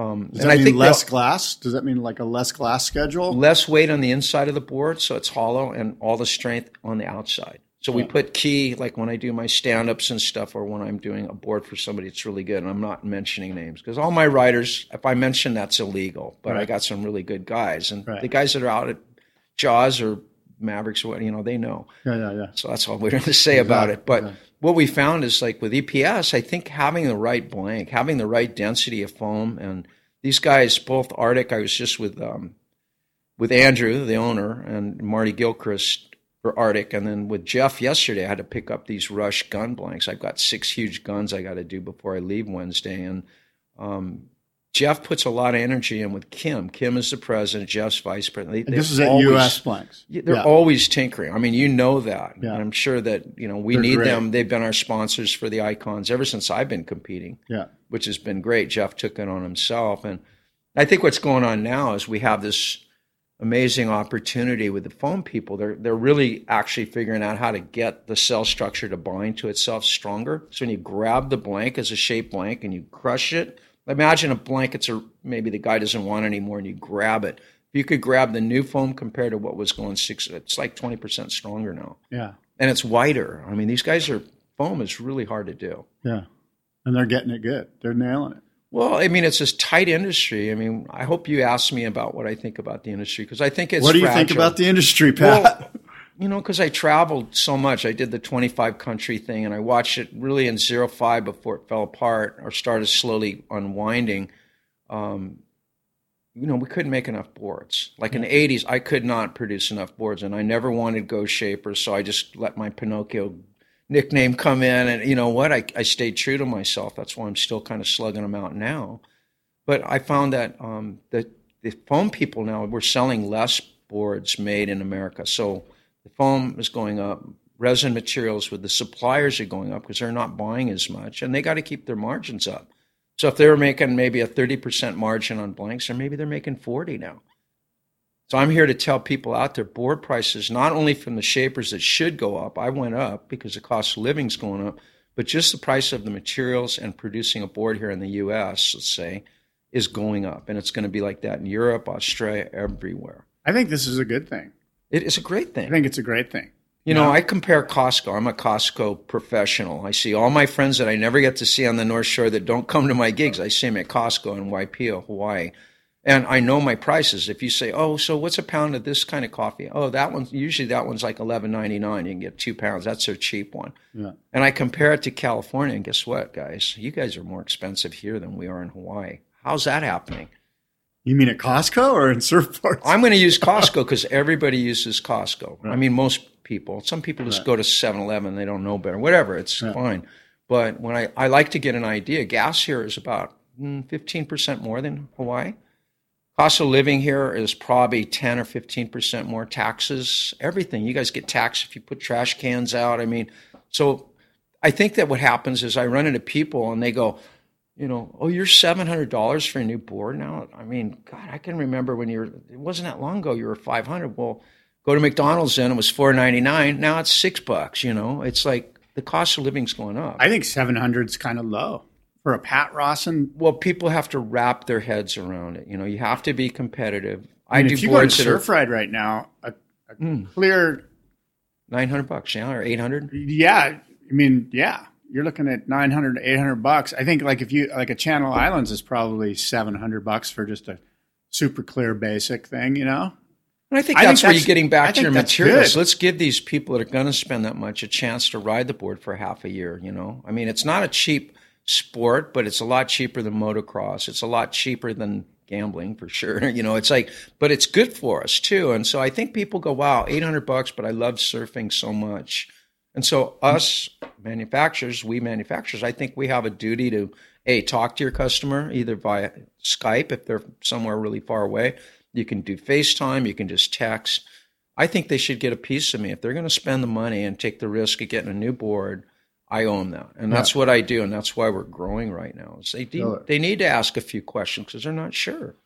[SPEAKER 2] Um,
[SPEAKER 1] does
[SPEAKER 2] and
[SPEAKER 1] that
[SPEAKER 2] I
[SPEAKER 1] mean
[SPEAKER 2] think
[SPEAKER 1] less glass? Does that mean like a less glass schedule?
[SPEAKER 2] less weight on the inside of the board, so it's hollow, and all the strength on the outside. So we put key, like when I do my stand ups and stuff, or when I'm doing a board for somebody, it's really good. And I'm not mentioning names because all my writers, if I mention that's illegal, but I got some really good guys. And
[SPEAKER 1] Right.
[SPEAKER 2] the guys that are out at Jaws or Mavericks or what, you know, they know.
[SPEAKER 1] Yeah, yeah, yeah.
[SPEAKER 2] So that's all we're going to say about it. But
[SPEAKER 1] Exactly.
[SPEAKER 2] What we found is like with EPS, I think having the right blank, having the right density of foam, and these guys, both Arctic, I was just with um, with Andrew, the owner, and Marty Gilchrist for Arctic, and then with Jeff yesterday, I had to pick up these Rush gun blanks. I've got six huge guns I got to do before I leave Wednesday, and um, Jeff puts a lot of energy in with Kim. Kim is the president, Jeff's vice president. They,
[SPEAKER 1] this is at US Blanks.
[SPEAKER 2] They're
[SPEAKER 1] Yeah.
[SPEAKER 2] always tinkering. I mean, you know that.
[SPEAKER 1] Yeah.
[SPEAKER 2] And I'm sure that, you know, we
[SPEAKER 1] They're
[SPEAKER 2] need
[SPEAKER 1] great.
[SPEAKER 2] them. They've been our sponsors for the icons ever since I've been competing,
[SPEAKER 1] Yeah.
[SPEAKER 2] which has been great. Jeff took it on himself. And I think what's going on now is we have this amazing opportunity with the foam people. They're they're really actually figuring out how to get the cell structure to bind to itself stronger. So when you grab the blank as a shape blank and you crush it, imagine a blanket's a maybe the guy doesn't want anymore and you grab it. If you could grab the new foam compared to what was going six, it's like twenty percent stronger now,
[SPEAKER 1] Yeah.
[SPEAKER 2] and it's wider. I mean, these guys are foam is really hard to do.
[SPEAKER 1] Yeah. And they're getting it good. They're nailing it.
[SPEAKER 2] Well, I mean, it's this tight industry. I mean, I hope you ask me about what I think about the industry because I think it's.
[SPEAKER 1] what do you think about the industry, Pat?
[SPEAKER 2] Well, you know, because I traveled so much. I did the 25 country thing and I watched it really in zero five before it fell apart or started slowly unwinding. Um, you know, we couldn't make enough boards. Like in the 80s, I could not produce enough boards and I never wanted ghost shapers. So I just let my Pinocchio nickname come in. And you know what? I, I stayed true to myself. That's why I'm still kind of slugging them out now. But I found that um, the, the foam people now, we're selling less boards made in America. So the foam is going up. Resin materials with the suppliers are going up because they're not buying as much and they got to keep their margins up. So if they were making maybe a 30% margin on blanks, or maybe they're making 40 now. So I'm here to tell people out there board prices, not only from the shapers that should go up, I went up because the cost of living's going up, but just the price of the materials and producing a board here in the US, let's say, is going up. And it's going to be like that in Europe, Australia, everywhere.
[SPEAKER 1] I think this is a good thing.
[SPEAKER 2] It is a great thing.
[SPEAKER 1] I think it's a great thing.
[SPEAKER 2] You know, I compare Costco. I'm a Costco professional. I see all my friends that I never get to see on the North Shore that don't come to my gigs. I see them at Costco in Waipio, Hawaii. And I know my prices. If you say, "Oh, so what's a pound of this kind of coffee?" Oh, that one's usually that one's like eleven ninety nine. You can get two pounds. That's their cheap one.
[SPEAKER 1] Yeah.
[SPEAKER 2] And I compare it to California, and guess what, guys? You guys are more expensive here than we are in Hawaii. How's that happening?
[SPEAKER 1] You mean at Costco or in surfboards? [laughs]
[SPEAKER 2] I'm going to use Costco because everybody uses Costco. I mean, most people. Some people just go to 7-Eleven. They don't know better. Whatever. It's fine. But when I, I like to get an idea, gas here is about mm, 15% more than Hawaii. Cost of living here is probably 10 or 15% more taxes, everything. You guys get taxed if you put trash cans out. I mean, so I think that what happens is I run into people and they go, you know, oh, you're seven hundred dollars for a new board now. I mean, God, I can remember when you were. It wasn't that long ago. You were five hundred. Well, go to McDonald's then it was four ninety nine. Now it's six bucks. You know, it's like the cost of living's going up.
[SPEAKER 3] I think seven hundred is kind of low for a Pat Rawson.
[SPEAKER 2] Well, people have to wrap their heads around it. You know, you have to be competitive.
[SPEAKER 3] I, mean, do if you go to Surf Ride right now, a, a mm, clear
[SPEAKER 2] nine hundred bucks, yeah, or eight hundred.
[SPEAKER 3] Yeah, I mean, yeah you're looking at 900 800 bucks. I think like if you like a Channel Islands is probably 700 bucks for just a super clear basic thing, you know?
[SPEAKER 2] And I think I that's think where that's, you're getting back I to your materials. Good. Let's give these people that are going to spend that much a chance to ride the board for half a year, you know? I mean, it's not a cheap sport, but it's a lot cheaper than motocross. It's a lot cheaper than gambling for sure. [laughs] You know, it's like, but it's good for us too. And so I think people go, wow, 800 bucks, but I love surfing so much. And so, us manufacturers, we manufacturers, I think we have a duty to a talk to your customer either via Skype if they're somewhere really far away. You can do FaceTime. You can just text. I think they should get a piece of me if they're going to spend the money and take the risk of getting a new board. I own that, and that's yeah. what I do, and that's why we're growing right now. Is they do, they need to ask a few questions because they're not sure.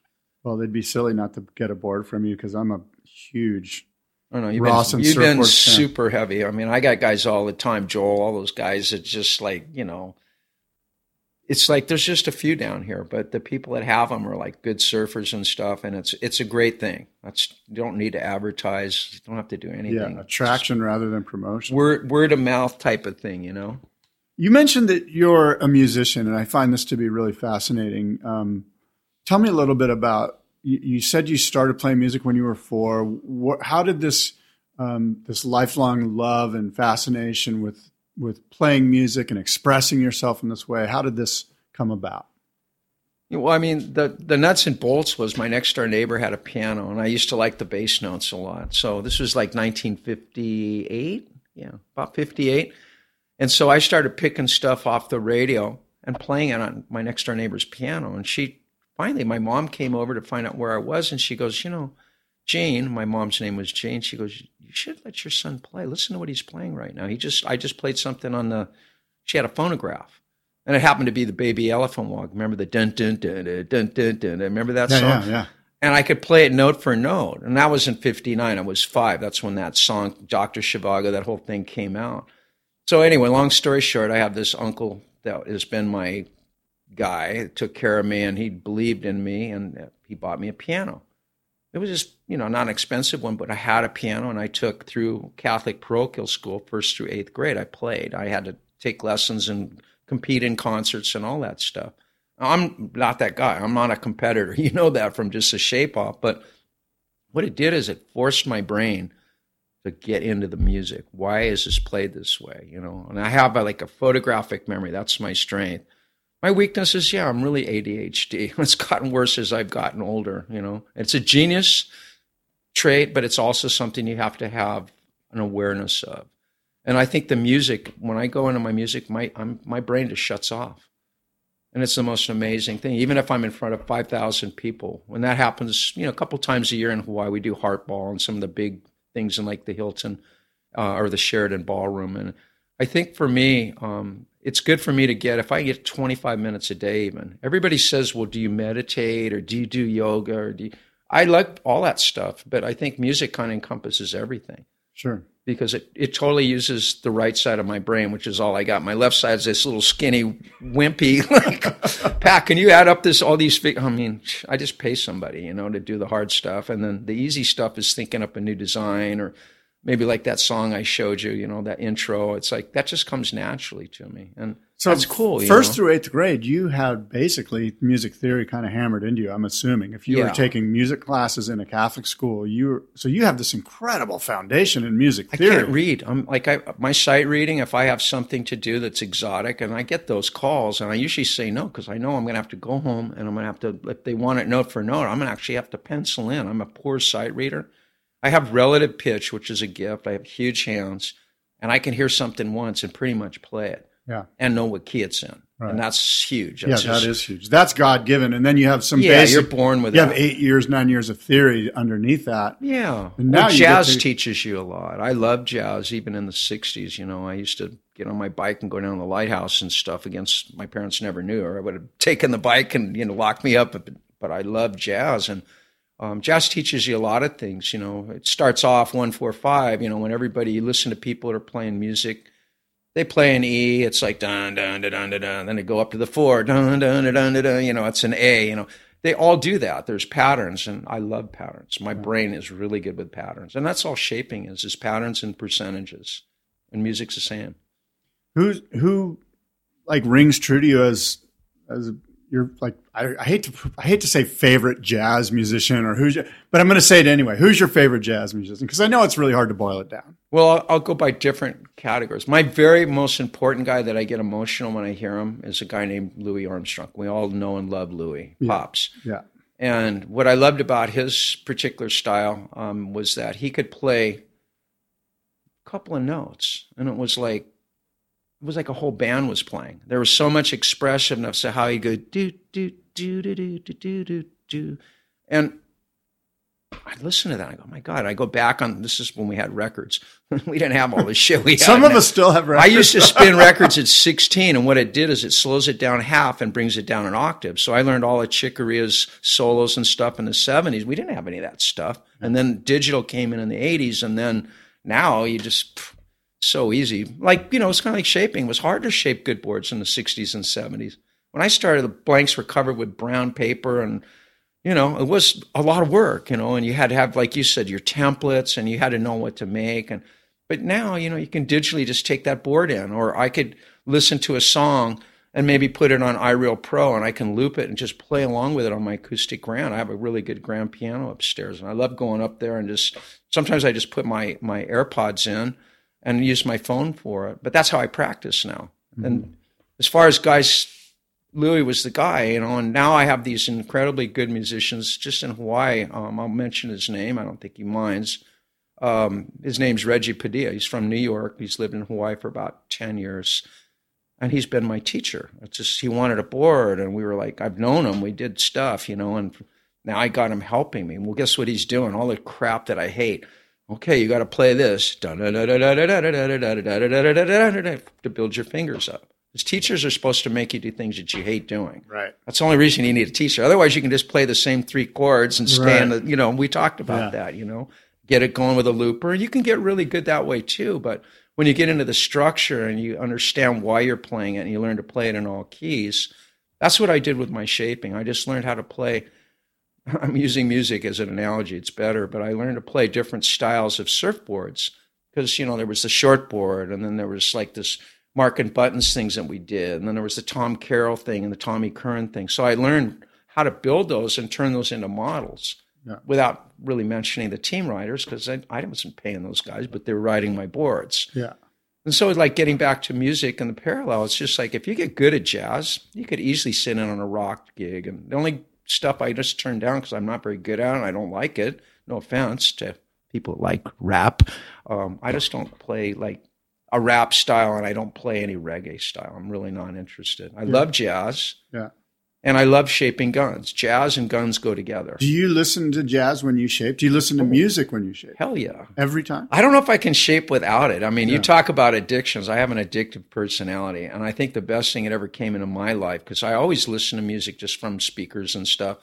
[SPEAKER 1] Well, they'd be silly not to get a board from you because I'm a huge
[SPEAKER 2] I don't know. You've Ross been, you've been super heavy. I mean, I got guys all the time, Joel, all those guys that just like, you know, it's like there's just a few down here, but the people that have them are like good surfers and stuff, and it's it's a great thing. That's you don't need to advertise, you don't have to do anything.
[SPEAKER 1] Yeah, attraction just rather than promotion.
[SPEAKER 2] Word word of mouth type of thing, you know.
[SPEAKER 1] You mentioned that you're a musician, and I find this to be really fascinating. Um, tell me a little bit about you, said you started playing music when you were four. What, how did this um, this lifelong love and fascination with with playing music and expressing yourself in this way? How did this come about?
[SPEAKER 2] Well, I mean, the the nuts and bolts was my next door neighbor had a piano, and I used to like the bass notes a lot. So this was like 1958, yeah, about 58. And so I started picking stuff off the radio and playing it on my next door neighbor's piano, and she finally, my mom came over to find out where I was, and she goes, You know, Jane, my mom's name was Jane. She goes, You should let your son play. Listen to what he's playing right now. He just, I just played something on the, she had a phonograph. And it happened to be the Baby Elephant Walk. Remember the dun dun dun dun dun dun dun? Remember that
[SPEAKER 1] yeah,
[SPEAKER 2] song?
[SPEAKER 1] Yeah, yeah.
[SPEAKER 2] And I could play it note for note. And that was in 59. I was five. That's when that song, Dr. Zhivago, that whole thing came out. So, anyway, long story short, I have this uncle that has been my guy took care of me and he believed in me and he bought me a piano. It was just, you know, not an expensive one, but I had a piano and I took through Catholic parochial school, first through eighth grade. I played. I had to take lessons and compete in concerts and all that stuff. I'm not that guy. I'm not a competitor. [laughs] You know that from just a shape off. But what it did is it forced my brain to get into the music. Why is this played this way? You know, and I have a, like a photographic memory. That's my strength. My weakness is, yeah, I'm really ADHD. [laughs] It's gotten worse as I've gotten older. You know, it's a genius trait, but it's also something you have to have an awareness of. And I think the music, when I go into my music, my I'm, my brain just shuts off, and it's the most amazing thing. Even if I'm in front of five thousand people, when that happens, you know, a couple times a year in Hawaii, we do Heartball and some of the big things in like the Hilton uh, or the Sheraton Ballroom, and I think for me, um, it's good for me to get if I get 25 minutes a day even. Everybody says, "Well, do you meditate or do you do yoga or do you... I like all that stuff, but I think music kind of encompasses everything.
[SPEAKER 1] Sure.
[SPEAKER 2] Because it, it totally uses the right side of my brain, which is all I got. My left side is this little skinny, wimpy. [laughs] Like, Pat, can you add up this all these? Fig-? I mean, I just pay somebody, you know, to do the hard stuff, and then the easy stuff is thinking up a new design or maybe like that song I showed you, you know, that intro. It's like that just comes naturally to me, and so that's cool.
[SPEAKER 1] First
[SPEAKER 2] know?
[SPEAKER 1] through eighth grade, you had basically music theory kind of hammered into you. I'm assuming if you yeah. were taking music classes in a Catholic school, you were, so you have this incredible foundation in music theory.
[SPEAKER 2] I can't read. I'm like I, my sight reading. If I have something to do that's exotic, and I get those calls, and I usually say no because I know I'm going to have to go home and I'm going to have to. If they want it note for note, I'm going to actually have to pencil in. I'm a poor sight reader. I have relative pitch, which is a gift. I have huge hands, and I can hear something once and pretty much play it.
[SPEAKER 1] Yeah.
[SPEAKER 2] and know what key it's in,
[SPEAKER 1] Right.
[SPEAKER 2] and that's huge.
[SPEAKER 1] Yeah,
[SPEAKER 2] That's
[SPEAKER 1] that
[SPEAKER 2] just-
[SPEAKER 1] is huge. That's God given, and then you have some.
[SPEAKER 2] Yeah,
[SPEAKER 1] basic,
[SPEAKER 2] you're born with it.
[SPEAKER 1] You
[SPEAKER 2] that.
[SPEAKER 1] have eight years, nine years of theory underneath that.
[SPEAKER 2] Yeah.
[SPEAKER 1] And now
[SPEAKER 2] well, jazz
[SPEAKER 1] to-
[SPEAKER 2] teaches you a lot. I love jazz, even in the 60s. You know, I used to get on my bike and go down the lighthouse and stuff against my parents never knew, or I would have taken the bike and, you know, locked me up. But, but I love jazz. And um, jazz teaches you a lot of things. You know, it starts off one, four, five. You know, when everybody, you listen to people that are playing music, they play an E, it's like dun dun dun dun dun dun. Then they go up to the four, dun dun dun dun dun. dun you know, it's an A. You know, they all do that. There's patterns, and I love patterns. My brain is really good with patterns, and that's all shaping is is patterns and percentages. And music's the same.
[SPEAKER 1] Who who like rings true to you as as your like I, I hate to I hate to say favorite jazz musician or who's but I'm going to say it anyway. Who's your favorite jazz musician? Because I know it's really hard to boil it down.
[SPEAKER 2] Well, I'll, I'll go by different categories. My very most important guy that I get emotional when I hear him is a guy named Louis Armstrong. We all know and love Louis Pops.
[SPEAKER 1] Yeah,
[SPEAKER 2] And what I loved about his particular style um, was that he could play a couple of notes, and it was like it was like a whole band was playing. There was so much expressiveness to how he'd go do do do do do do do do do, and I listen to that. I go, my God! I go back on this is when we had records. [laughs] we didn't have all this shit. We had
[SPEAKER 1] some of us still have. Records.
[SPEAKER 2] I used to [laughs] spin records at 16, and what it did is it slows it down half and brings it down an octave. So I learned all of Chick Corea's solos and stuff in the 70s. We didn't have any of that stuff. And then digital came in in the 80s, and then now you just so easy. Like you know, it's kind of like shaping. It was hard to shape good boards in the 60s and 70s. When I started, the blanks were covered with brown paper and you know, it was a lot of work, you know, and you had to have, like you said, your templates and you had to know what to make. And, but now, you know, you can digitally just take that board in, or I could listen to a song and maybe put it on iReal Pro and I can loop it and just play along with it on my acoustic grand. I have a really good grand piano upstairs and I love going up there and just, sometimes I just put my, my AirPods in and use my phone for it. But that's how I practice now. And as far as guys Louis was the guy, you know, and now I have these incredibly good musicians just in Hawaii. Um, I'll mention his name. I don't think he minds. Um, his name's Reggie Padilla. He's from New York. He's lived in Hawaii for about 10 years. And he's been my teacher. It's just, he wanted a board, and we were like, I've known him. We did stuff, you know, and now I got him helping me. Well, guess what he's doing? All the crap that I hate. Okay, you got to play this to build your fingers up. Because teachers are supposed to make you do things that you hate doing.
[SPEAKER 1] Right.
[SPEAKER 2] That's the only reason you need a teacher. Otherwise, you can just play the same three chords and stay in the, you know, we talked about
[SPEAKER 1] Yeah.
[SPEAKER 2] that, you know, get it going with a looper. And you can get really good that way too. But when you get into the structure and you understand why you're playing it and you learn to play it in all keys, that's what I did with my shaping. I just learned how to play. [laughs] I'm using music as an analogy. It's better, but I learned to play different styles of surfboards because, you know, there was the short board and then there was like this Mark and Buttons things that we did. And then there was the Tom Carroll thing and the Tommy Curren thing. So I learned how to build those and turn those into models
[SPEAKER 1] Yeah.
[SPEAKER 2] without really mentioning the team riders because I, I wasn't paying those guys, but they were riding my boards.
[SPEAKER 1] Yeah.
[SPEAKER 2] And so, like getting back to music and the parallel, it's just like if you get good at jazz, you could easily sit in on a rock gig. And the only stuff I just turn down because I'm not very good at it and I don't like it, no offense to people that like rap, um, I just don't play like a rap style and I don't play any reggae style. I'm really not interested. I love jazz
[SPEAKER 1] Yeah.
[SPEAKER 2] And I love shaping guns. Jazz and guns go together.
[SPEAKER 1] Do you listen to jazz when you shape? Do you listen to music when you shape?
[SPEAKER 2] Hell yeah.
[SPEAKER 1] Every time?
[SPEAKER 2] I don't know if I can shape without it. I mean, you talk about addictions. I have an addictive personality, and I think the best thing that ever came into my life because I always listen to music just from speakers and stuff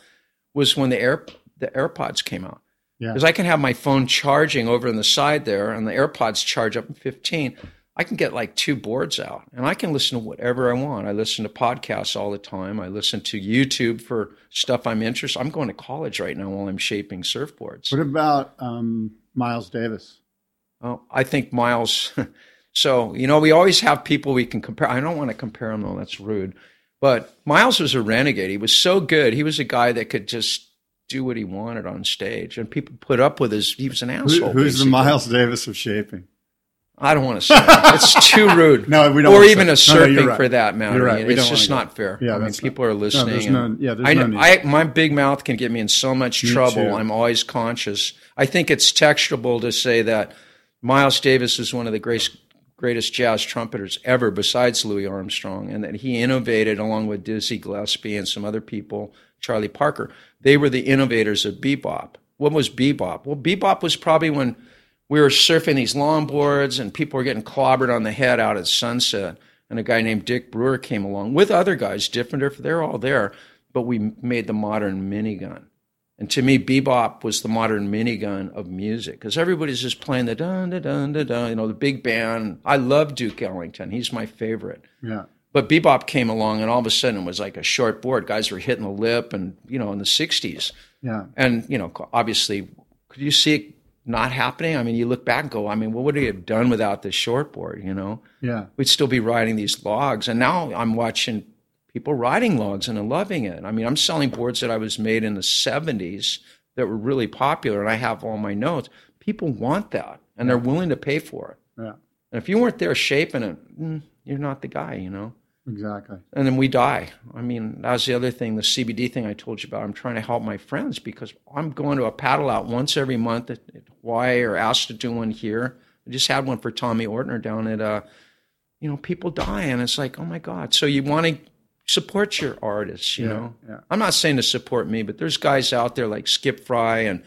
[SPEAKER 2] was when the air the AirPods came out.
[SPEAKER 1] Yeah.
[SPEAKER 2] Because I can have my phone charging over on the side there, and the AirPods charge up in 15. I can get like two boards out, and I can listen to whatever I want. I listen to podcasts all the time. I listen to YouTube for stuff I'm interested. I'm going to college right now while I'm shaping surfboards.
[SPEAKER 1] What about um, Miles Davis?
[SPEAKER 2] Oh, I think Miles. [laughs] So you know, we always have people we can compare. I don't want to compare him though; that's rude. But Miles was a renegade. He was so good. He was a guy that could just do what he wanted on stage, and people put up with his. He was an
[SPEAKER 1] Who,
[SPEAKER 2] asshole.
[SPEAKER 1] who's the. Miles Davis of shaping?
[SPEAKER 2] I don't want to say it. it's too [laughs] rude.
[SPEAKER 1] No, we don't
[SPEAKER 2] Or even a
[SPEAKER 1] it. No, no,
[SPEAKER 2] surfing
[SPEAKER 1] right.
[SPEAKER 2] for that matter.
[SPEAKER 1] You're right. We
[SPEAKER 2] It's just not fair.
[SPEAKER 1] Yeah,
[SPEAKER 2] I mean, people
[SPEAKER 1] not-
[SPEAKER 2] are listening.
[SPEAKER 1] no- yeah, there's
[SPEAKER 2] I,
[SPEAKER 1] no
[SPEAKER 2] know-
[SPEAKER 1] need.
[SPEAKER 2] I, my big mouth can get me in so much
[SPEAKER 1] Me
[SPEAKER 2] trouble.
[SPEAKER 1] too.
[SPEAKER 2] I'm always conscious. I think it's textuable to say that Miles Davis is one of the greatest greatest jazz trumpeters ever besides Louis Armstrong, and that he innovated along with Dizzy Gillespie and some other people, Charlie Parker. They were the innovators of bebop. What was bebop? Well, bebop was probably when we were surfing these longboards and people were getting clobbered on the head out at sunset. And a guy named Dick Brewer came along with other guys, different, they're all there, but we made the modern minigun. And to me, bebop was the modern minigun of music because everybody's just playing the dun dun dun dun dun, you know, the big band. I love Duke Ellington; he's my favorite.
[SPEAKER 1] Yeah.
[SPEAKER 2] But bebop came along, and all of a sudden it was like a short board. Guys were hitting the lip, and you know, in the '60s.
[SPEAKER 1] Yeah.
[SPEAKER 2] And you know, obviously, could you see it not happening? I mean, you look back and go, I mean, what would we have done without this short board? You know,
[SPEAKER 1] Yeah.
[SPEAKER 2] we'd still be riding these logs. And now I'm watching people riding logs and I'm loving it. I mean, I'm selling boards that I was made in the 70s that were really popular, and I have all my notes. People want that, and they're willing to pay for it.
[SPEAKER 1] Yeah.
[SPEAKER 2] And if you weren't there shaping it, mm, you're not the guy, you know.
[SPEAKER 1] Exactly.
[SPEAKER 2] And then we die. I mean, that was the other thing, the CBD thing I told you about. I'm trying to help my friends because I'm going to a paddle out once every month at, at Hawaii or asked to do one here. I just had one for Tommy Ortner down at, uh, you know, people die, and it's like, oh my God. So you want to support your artists, you
[SPEAKER 1] Yeah,
[SPEAKER 2] know.
[SPEAKER 1] yeah.
[SPEAKER 2] I'm not saying to support me, but there's guys out there like Skip Frye and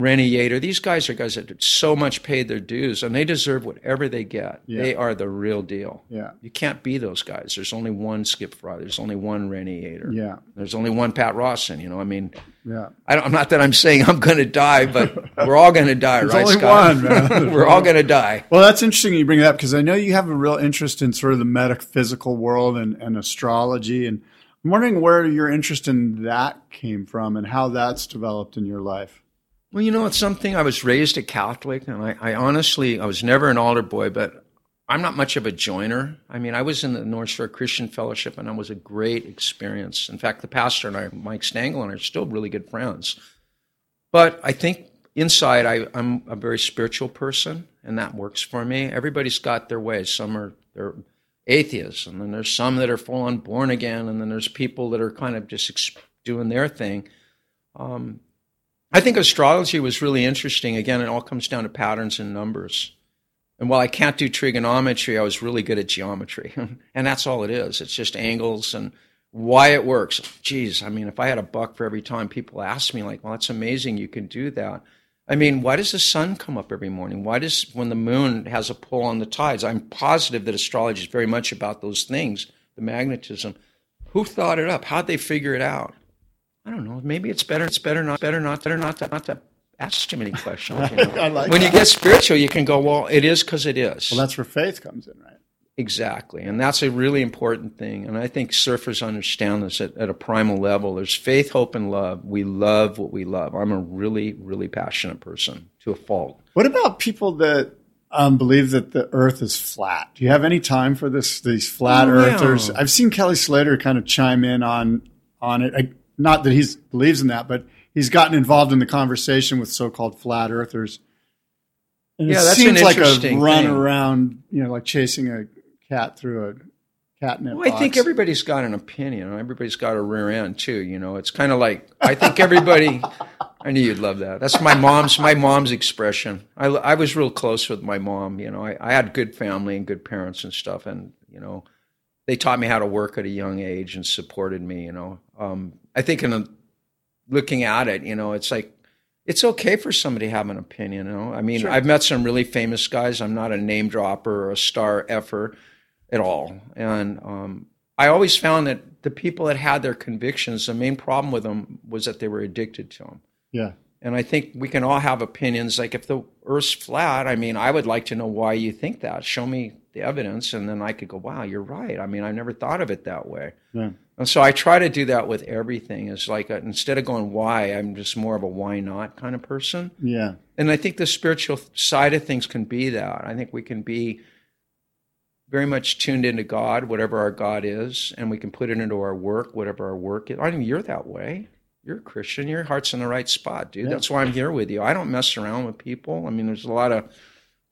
[SPEAKER 2] Renny Yater. These guys are guys that so much paid their dues, and they deserve whatever they get.
[SPEAKER 1] Yeah.
[SPEAKER 2] They are the real deal.
[SPEAKER 1] Yeah.
[SPEAKER 2] You can't be those guys. There's only one Skip Frye. There's only one Renny Yater.
[SPEAKER 1] Yeah.
[SPEAKER 2] There's only one Pat Rawson. You know, I mean,
[SPEAKER 1] Yeah.
[SPEAKER 2] I don't, I'm not that I'm saying I'm going to die, but [laughs] we're all going to die, right,
[SPEAKER 1] only
[SPEAKER 2] Scott?
[SPEAKER 1] one, man. [laughs]
[SPEAKER 2] We're all going to die.
[SPEAKER 1] Well, that's interesting you bring that up because I know you have a real interest in sort of the metaphysical world and, and astrology. And I'm wondering where your interest in that came from and how that's developed in your life.
[SPEAKER 2] Well, you know, it's something I was raised a Catholic, and I, I honestly, I was never an altar boy, but I'm not much of a joiner. I mean, I was in the North Shore Christian Fellowship, and it was a great experience. In fact, the pastor and I, Mike Stengel, and I are still really good friends. But I think inside, I, I'm a very spiritual person, and that works for me. Everybody's got their ways. Some are they're atheists, and then there's some that are full on born again, and then there's people that are kind of just doing their thing. Um, I think astrology was really interesting. Again, it all comes down to patterns and numbers. And while I can't do trigonometry, I was really good at geometry. [laughs] and that's all it is. It's just angles and why it works. Geez, I mean, if I had a buck for every time people ask me, like, well, that's amazing you can do that. I mean, why does the sun come up every morning? Why does, when the moon has a pull on the tides? I'm positive that astrology is very much about those things, the magnetism. Who thought it up? How'd they figure it out? I don't know. Maybe it's better. It's better not. Better not. Better not to, not to ask too many questions. You [laughs] know?
[SPEAKER 1] Like
[SPEAKER 2] when you get spiritual, you can go, well, it is because it is.
[SPEAKER 1] Well, that's where faith comes in, right?
[SPEAKER 2] exactly, and that's a really important thing. And I think surfers understand this at, at a primal level. There's faith, hope, and love. We love what we love. I'm a really, really passionate person to a fault.
[SPEAKER 1] What about people that um, believe that the Earth is flat? Do you have any time for this? These flat
[SPEAKER 2] Oh, yeah.
[SPEAKER 1] Earthers. I've seen Kelly Slater kind of chime in on on it. I, not that he believes in that, but he's gotten involved in the conversation with so-called flat Earthers. And
[SPEAKER 2] Yeah, an
[SPEAKER 1] seems like a run
[SPEAKER 2] thing.
[SPEAKER 1] around, you know, like chasing a cat through a catnip.
[SPEAKER 2] Well, I think everybody's got an opinion. Everybody's got a rear end too. You know, it's kind of like I think everybody. [laughs] I knew you'd love that. That's my mom's my mom's expression. I, I was real close with my mom. You know, I, I had good family and good parents and stuff, and you know, they taught me how to work at a young age and supported me. You know, um, I think in a, looking at it, you know, it's like it's okay for somebody to have an opinion. You know, I mean, I've met some really famous guys. I'm not a name dropper or a star effer at all, and um, I always found that the people that had their convictions, the main problem with them was that they were addicted to them.
[SPEAKER 1] yeah,
[SPEAKER 2] And I think we can all have opinions. Like if the Earth's flat, I mean, I would like to know why you think that. Show me the evidence, and then I could go, "Wow, you're right." I mean, I never thought of it that way.
[SPEAKER 1] yeah,
[SPEAKER 2] And so I try to do that with everything. It's like a, instead of going why, I'm just more of a why not kind of person.
[SPEAKER 1] yeah.
[SPEAKER 2] And I think the spiritual side of things can be that. I think we can be very much tuned into God, whatever our God is, and we can put it into our work, whatever our work is. I mean, you're that way. You're a Christian. Your heart's in the right spot, dude. That's why I'm here with you. I don't mess around with people. I mean, there's a lot of,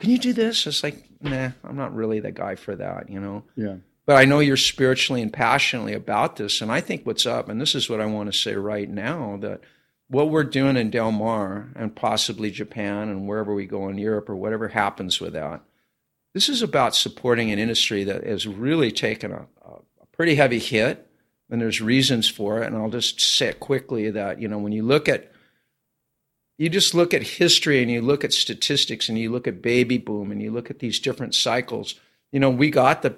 [SPEAKER 2] can you do this? It's like, nah, I'm not really the guy for that, you know?
[SPEAKER 1] yeah.
[SPEAKER 2] But I know you're spiritually and passionately about this. And I think what's up, and this is what I want to say right now, that what we're doing in Del Mar and possibly Japan and wherever we go in Europe or whatever happens with that, this is about supporting an industry that has really taken a, a pretty heavy hit, and there's reasons for it. And I'll just say it quickly that you know when you look at you just look at history and you look at statistics and you look at baby boom and you look at these different cycles. You know, we got the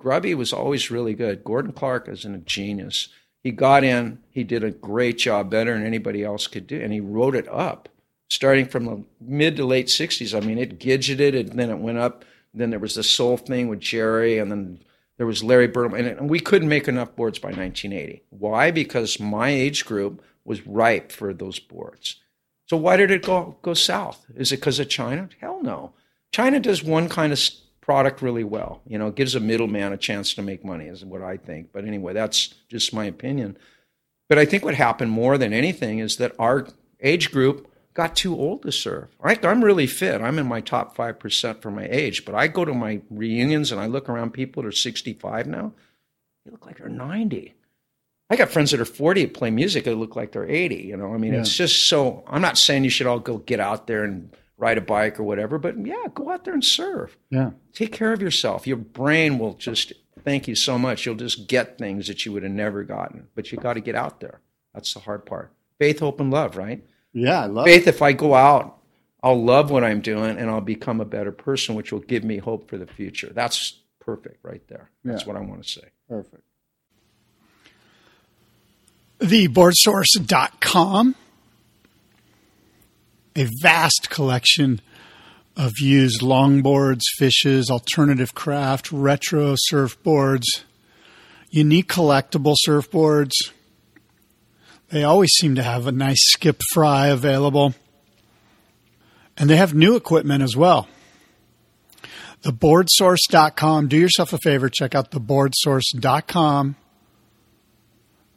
[SPEAKER 2] Grubby was always really good. Gordon Clark is a genius. He got in, he did a great job, better than anybody else could do, and he wrote it up starting from the mid to late 60s. I mean, it gidgeted and then it went up. Then there was the soul thing with Jerry, and then there was Larry. And, and we couldn't make enough boards by 1980. Why? Because my age group was ripe for those boards. So why did it go, go south? Is it because of China? Hell no. China does one kind of product really well. You know, it gives a middleman a chance to make money, is what I think. But anyway, that's just my opinion. But I think what happened more than anything is that our age group got too old to serve. I, I'm really fit. I'm in my top 5% for my age. But I go to my reunions and I look around people that are 65 now. They look like they're 90. I got friends that are 40 that play music that look like they're 80. You know, I mean, yeah. it's just so. I'm not saying you should all go get out there and ride a bike or whatever, but yeah, go out there and serve.
[SPEAKER 1] Yeah.
[SPEAKER 2] Take care of yourself. Your brain will just thank you so much. You'll just get things that you would have never gotten, but you got to get out there. That's the hard part. Faith, hope, and love, right?
[SPEAKER 1] Yeah, I love
[SPEAKER 2] faith. It. If I go out, I'll love what I'm doing and I'll become a better person, which will give me hope for the future. That's perfect right there. That's yeah. what I want to say.
[SPEAKER 1] Perfect.
[SPEAKER 3] Theboardsource.com, a vast collection of used longboards, fishes, alternative craft, retro surfboards, unique collectible surfboards. They always seem to have a nice skip frye available. And they have new equipment as well. Theboardsource.com. Do yourself a favor, check out theboardsource.com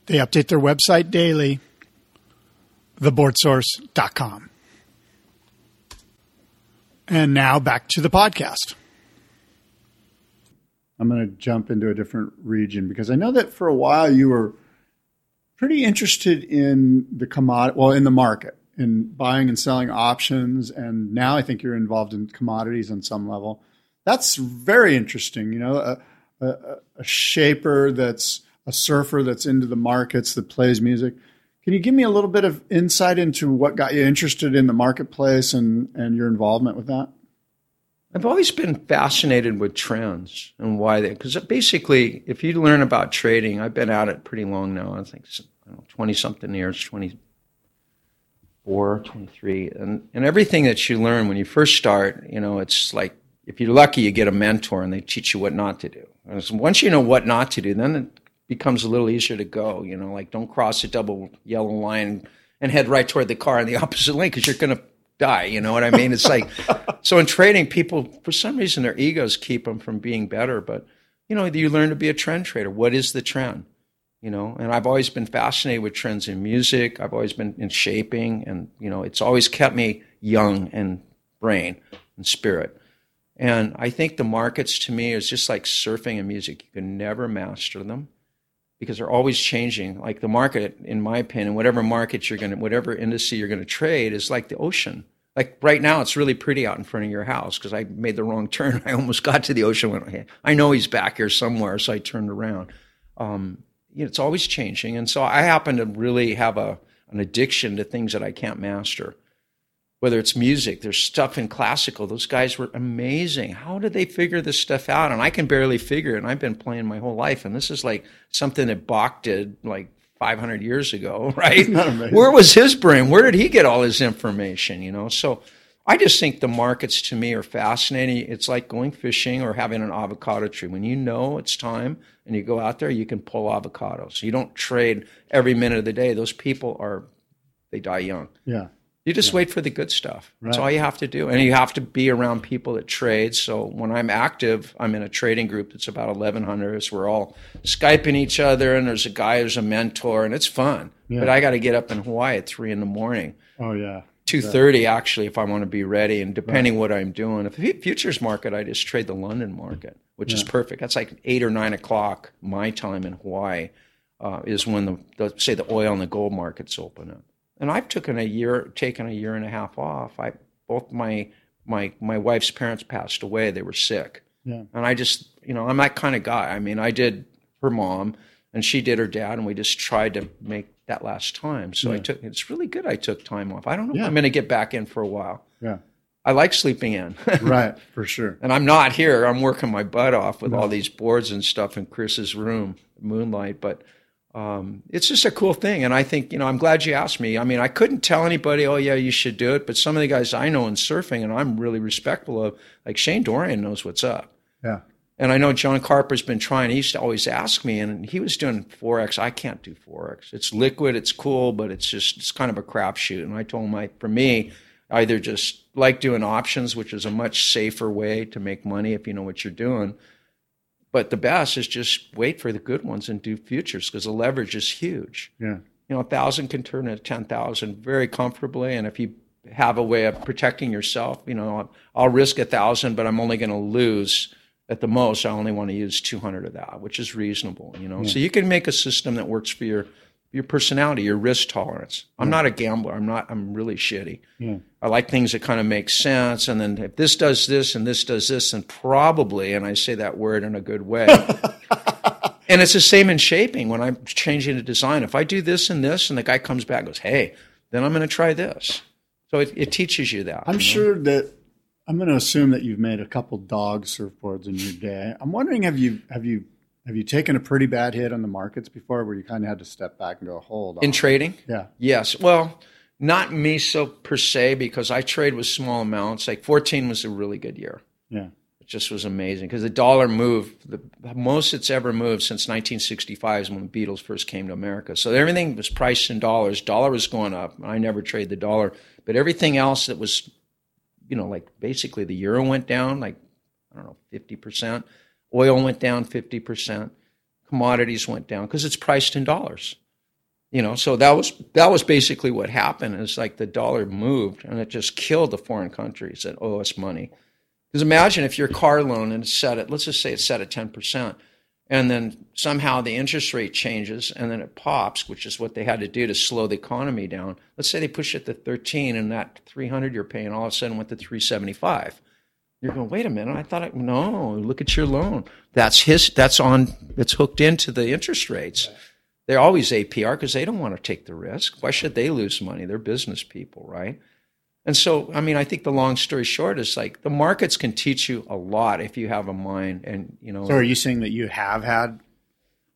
[SPEAKER 3] they update their website daily, theboardsource.com. And now back to the podcast.
[SPEAKER 1] I'm going to jump into a different region because I know that for a while you were pretty interested in the commodity, well, in the market, in buying and selling options. And now I think you're involved in commodities on some level. That's very interesting. You know, a, a, a shaper that's a surfer that's into the markets that plays music. Can you give me a little bit of insight into what got you interested in the marketplace and, and your involvement with that?
[SPEAKER 2] I've always been fascinated with trends and why they, because basically, if you learn about trading, I've been at it pretty long now. I think 20 something years, 24, 23. And, and everything that you learn when you first start, you know, it's like if you're lucky, you get a mentor and they teach you what not to do. And once you know what not to do, then it becomes a little easier to go. You know, like don't cross a double yellow line and head right toward the car in the [laughs] opposite lane because you're going to die. You know what I mean? It's like [laughs] so in trading, people for some reason their egos keep them from being better. But you know, you learn to be a trend trader. What is the trend? You know, and I've always been fascinated with trends in music. I've always been in shaping, and you know, it's always kept me young and brain and spirit. And I think the markets to me is just like surfing and music. You can never master them because they're always changing. Like the market, in my opinion, whatever market you're going to, whatever industry you're going to trade is like the ocean. Like right now, it's really pretty out in front of your house because I made the wrong turn. [laughs] I almost got to the ocean. Went, hey, I know he's back here somewhere, so I turned around. Um, you know, it's always changing, and so I happen to really have a an addiction to things that I can't master whether it's music, there's stuff in classical. Those guys were amazing. How did they figure this stuff out? And I can barely figure it. And I've been playing my whole life. And this is like something that Bach did like 500 years ago, [laughs] right? Where was his brain? Where did he get all his information? You know, so I just think the markets to me are fascinating. It's like going fishing or having an avocado tree. When you know it's time and you go out there, you can pull avocados. You don't trade every minute of the day. Those people are, they die young.
[SPEAKER 1] Yeah.
[SPEAKER 2] You just yeah. wait for the good stuff. That's all you have to do. And you have to be around people that trade. So when I'm active, I'm in a trading group that's about 1,100. So we're all Skyping each other, and there's a guy who's a mentor, and it's fun. Yeah. But I got to get up in Hawaii at 3 in the morning.
[SPEAKER 1] Oh, yeah.
[SPEAKER 2] 2.30, actually, if I want to be ready. And depending right. what I'm doing, if the futures market, I just trade the London market, which yeah. is perfect. That's like 8 or 9 o'clock my time in Hawaii uh, is when, the, the, say, the oil and the gold markets open up and I've taken a year, taken a year and a half off. I both my my my wife's parents passed away. They were sick,
[SPEAKER 3] Yeah.
[SPEAKER 2] and I just you know I'm that kind of guy. I mean, I did her mom, and she did her dad, and we just tried to make that last time. So I took. It's really good. I took time off. I don't know. if
[SPEAKER 3] Yeah.
[SPEAKER 2] I'm going to get back in for a while.
[SPEAKER 3] Yeah.
[SPEAKER 2] I like sleeping in. [laughs]
[SPEAKER 3] Right. For sure.
[SPEAKER 2] And I'm not here. I'm working my butt off with all these boards and stuff in Chris's room, Moonlight. But um, it's just a cool thing. And I think, you know, I'm glad you asked me. I mean, I couldn't tell anybody, oh, yeah, you should do it. But some of the guys I know in surfing and I'm really respectful of, like Shane Dorian knows what's up.
[SPEAKER 3] Yeah.
[SPEAKER 2] And I know John Carper's been trying. He used to always ask me, and he was doing forex. I can't do forex. It's liquid, it's cool, but it's just it's kind of a crapshoot. And I told him, I, for me, I either just like doing options, which is a much safer way to make money if you know what you're doing. But the best is just wait for the good ones and do futures because the leverage is huge.
[SPEAKER 3] Yeah.
[SPEAKER 2] You know, a thousand can turn into ten thousand very comfortably, and if you have a way of protecting yourself, you know, I'll risk a thousand, but I'm only going to lose at the most. I only want to use two hundred of that, which is reasonable. You know, so you can make a system that works for your your personality, your risk tolerance. I'm not a gambler. I'm not. I'm really shitty.
[SPEAKER 3] Yeah.
[SPEAKER 2] I like things that kind of make sense. And then if this does this and this does this, then probably, and I say that word in a good way. [laughs] and it's the same in shaping when I'm changing a design. If I do this and this, and the guy comes back and goes, hey, then I'm going to try this. So it, it teaches you that.
[SPEAKER 3] I'm
[SPEAKER 2] you know?
[SPEAKER 3] sure that I'm going to assume that you've made a couple dog surfboards in your day. I'm wondering have you have you have you taken a pretty bad hit on the markets before, where you kind of had to step back and go, hold on.
[SPEAKER 2] In trading?
[SPEAKER 3] Yeah.
[SPEAKER 2] Yes. Well, not me so per se because I trade with small amounts. Like 14 was a really good year.
[SPEAKER 3] Yeah.
[SPEAKER 2] It just was amazing because the dollar moved the most it's ever moved since 1965 is when the Beatles first came to America. So everything was priced in dollars. Dollar was going up. I never trade the dollar, but everything else that was, you know, like basically the euro went down like I don't know 50 percent. Oil went down 50 percent. Commodities went down because it's priced in dollars. You know, so that was that was basically what happened. It's like the dollar moved and it just killed the foreign countries that owe us money. Because imagine if your car loan and it's set at, let's just say it's set at 10%, and then somehow the interest rate changes and then it pops, which is what they had to do to slow the economy down. Let's say they push it to 13 and that 300 you're paying all of a sudden went to 375. You're going, wait a minute. I thought, it, no, look at your loan. That's his, that's on, it's hooked into the interest rates. They're always APR because they don't want to take the risk. Why should they lose money? They're business people, right? And so, I mean, I think the long story short is like the markets can teach you a lot if you have a mind and, you know.
[SPEAKER 3] So are you saying that you have had?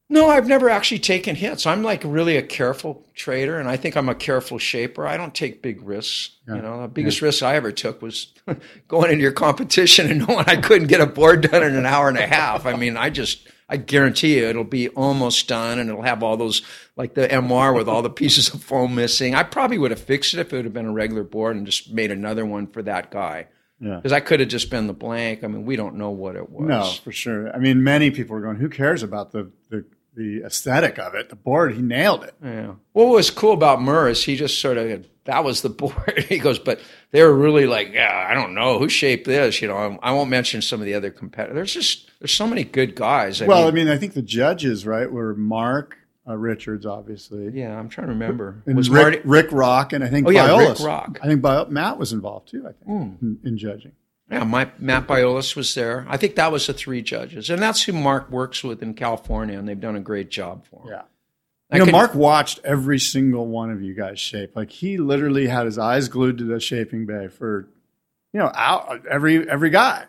[SPEAKER 2] No, I've never actually taken hits. I'm like really a careful trader and I think I'm a careful shaper. I don't take big risks. You know, the biggest risk I ever took was [laughs] going into your competition and [laughs] knowing I couldn't get a board done in an hour and a half. I mean, I just, I guarantee you it'll be almost done and it'll have all those, like the MR with all the pieces of foam missing. I probably would have fixed it if it would have been a regular board and just made another one for that guy.
[SPEAKER 3] Yeah.
[SPEAKER 2] Because I could have just been the blank. I mean, we don't know what it was.
[SPEAKER 3] No, for sure. I mean, many people are going, who cares about the, the, the aesthetic of it? The board, he nailed it.
[SPEAKER 2] Yeah. What was cool about Murr is he just sort of that was the [laughs] board. he goes, but they were really like, yeah, I don't know who shaped this. You know, I won't mention some of the other competitors. There's just there's so many good guys. I
[SPEAKER 3] well,
[SPEAKER 2] mean,
[SPEAKER 3] I mean, I think the judges, right, were Mark uh, Richards, obviously.
[SPEAKER 2] yeah, I'm trying to remember.
[SPEAKER 3] And
[SPEAKER 2] was
[SPEAKER 3] Rick,
[SPEAKER 2] Marty?
[SPEAKER 3] Rick Rock, and I think
[SPEAKER 2] Oh, yeah, Rick Rock.
[SPEAKER 3] I think Bio, Matt was involved too. I think
[SPEAKER 2] Hmm.
[SPEAKER 3] in, in judging.
[SPEAKER 2] Yeah, my, Matt Biolos was there. I think that was the three judges, and that's who Mark works with in California, and they've done a great job for him.
[SPEAKER 3] Yeah.
[SPEAKER 2] I
[SPEAKER 3] You know,
[SPEAKER 2] could-
[SPEAKER 3] Mark watched every single one of you guys shape. Like he literally had his eyes glued to the shaping bay for, you know, out every every guy.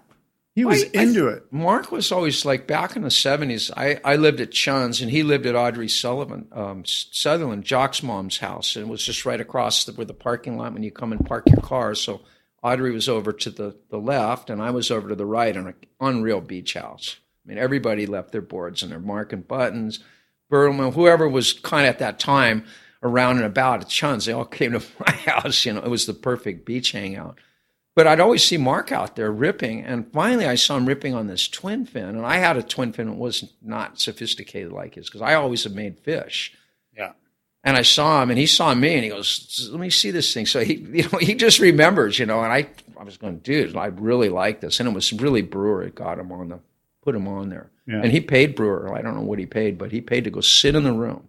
[SPEAKER 3] He was
[SPEAKER 2] I- I-
[SPEAKER 3] into it.
[SPEAKER 2] Mark was always like back in the seventies. I, I lived at Chun's and he lived at Audrey Sullivan, um, Sutherland, Jock's mom's house, and it was just right across the, where the parking lot when you come and park your car. So Audrey was over to the, the left and I was over to the right on an unreal beach house. I mean, everybody left their boards and they're marking buttons. Bertlemann, whoever was kind of at that time around and about at Chun's, they all [laughs] came to my house. You know, it was the perfect beach hangout. But I'd always see Mark out there ripping, and finally I saw him ripping on this twin fin, and I had a twin fin that was not sophisticated like his because I always have made fish. And I saw him, and he saw me, and he goes, "Let me see this thing." So he, [laughs] you know, he just remembers, you know. And I, I was going, dude, I really like this, and it was really Brewer that got him on the, put him on there,
[SPEAKER 3] Yeah.
[SPEAKER 2] and he paid Brewer. I don't know what he paid, but he paid to go sit in the room.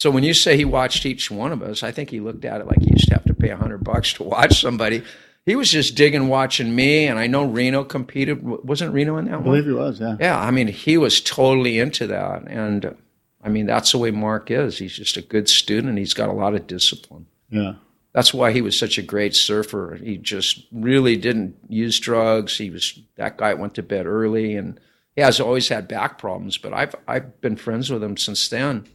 [SPEAKER 2] So when you say he watched each one of us, I think he looked at it like he used to have to pay a hundred bucks to watch somebody. he was just digging, watching me, and I know Reno competed. Wasn't Reno in that
[SPEAKER 1] I
[SPEAKER 2] one?
[SPEAKER 1] believe he was. Yeah.
[SPEAKER 2] Yeah, I mean, he was totally into that, and I mean, that's the way Mark is. He's just a good student. He's got a lot of discipline.
[SPEAKER 1] Yeah.
[SPEAKER 2] That's why he was such a great surfer. He just really didn't use drugs. He was that guy went to bed early, and he has always had back problems. But I've I've been friends with him since then,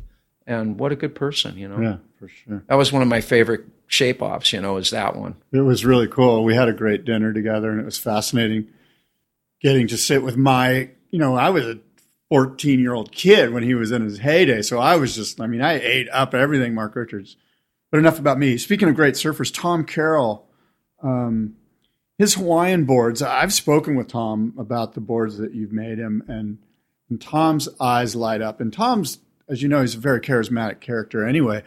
[SPEAKER 2] and what a good person, you know.
[SPEAKER 1] Yeah, for sure.
[SPEAKER 2] That was one of my favorite shape offs. You know, is that one.
[SPEAKER 1] It was really cool. We had a great dinner together, and it was fascinating getting to sit with my. You know, I was a 14 year old kid when he was in his heyday, so I was just. I mean, I ate up everything Mark Richards. But enough about me. Speaking of great surfers, Tom Carroll, um, his Hawaiian boards. I've spoken with Tom about the boards that you've made him, and, and Tom's eyes light up. And Tom's, as you know, he's a very charismatic character anyway.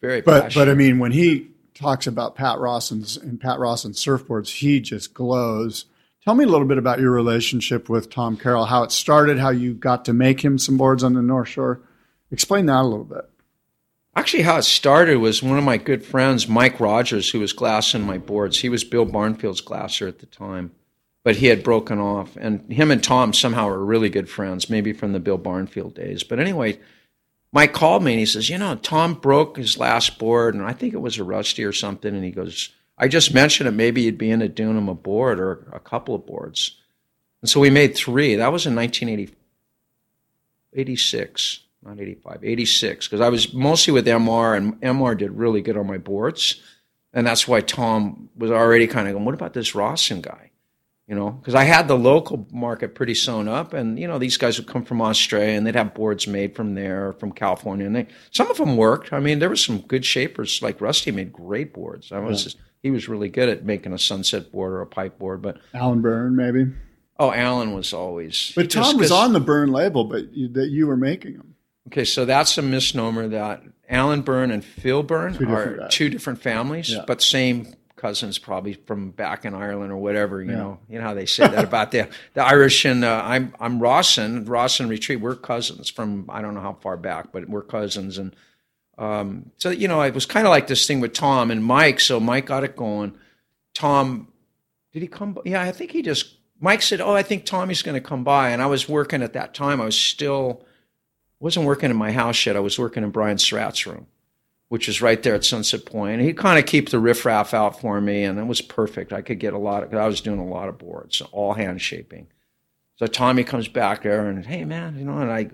[SPEAKER 2] Very
[SPEAKER 1] But
[SPEAKER 2] passionate.
[SPEAKER 1] but I mean, when he talks about Pat Rawson's and Pat Rawson's surfboards, he just glows. Tell me a little bit about your relationship with Tom Carroll, how it started, how you got to make him some boards on the North Shore. Explain that a little bit.
[SPEAKER 2] Actually, how it started was one of my good friends, Mike Rogers, who was glassing my boards. He was Bill Barnfield's glasser at the time, but he had broken off. And him and Tom somehow were really good friends, maybe from the Bill Barnfield days. But anyway, Mike called me and he says, You know, Tom broke his last board, and I think it was a Rusty or something. And he goes, I just mentioned it. Maybe you'd be into doing him a board or a couple of boards. And so we made three. That was in 1986, not 85, 86, because I was mostly with MR, and MR did really good on my boards. And that's why Tom was already kind of going, What about this Rawson guy? You know, because I had the local market pretty sewn up, and you know these guys would come from Australia and they'd have boards made from there, from California, and they some of them worked. I mean, there were some good shapers like Rusty made great boards. I was just, he was really good at making a sunset board or a pipe board, but
[SPEAKER 1] Alan Byrne, maybe.
[SPEAKER 2] oh, Alan was always.
[SPEAKER 1] But Tom was on the Byrne label, but you, that you were making them.
[SPEAKER 2] Okay, so that's a misnomer that Alan Byrne and Phil Byrne
[SPEAKER 1] Two
[SPEAKER 2] are
[SPEAKER 1] guys.
[SPEAKER 2] two different families,
[SPEAKER 1] Yeah.
[SPEAKER 2] but same cousins, probably from back in Ireland or whatever. You know, you know how they say that [laughs] about the the Irish and uh, I'm I'm Rawson, Rawson Retreat. We're cousins from I don't know how far back, but we're cousins, and um, so you know it was kind of like this thing with Tom and Mike. So Mike got it going. Tom, did he come? Yeah, I think he just. Mike said, "Oh, I think Tommy's going to come by," and I was working at that time. I was still wasn't working in my house yet. I was working in Brian Surratt's room, which is right there at Sunset Point. And he'd kind of keep the riffraff out for me, and it was perfect. I could get a lot of. I was doing a lot of boards, all hand shaping. So Tommy comes back there and, hey man, you know, and I,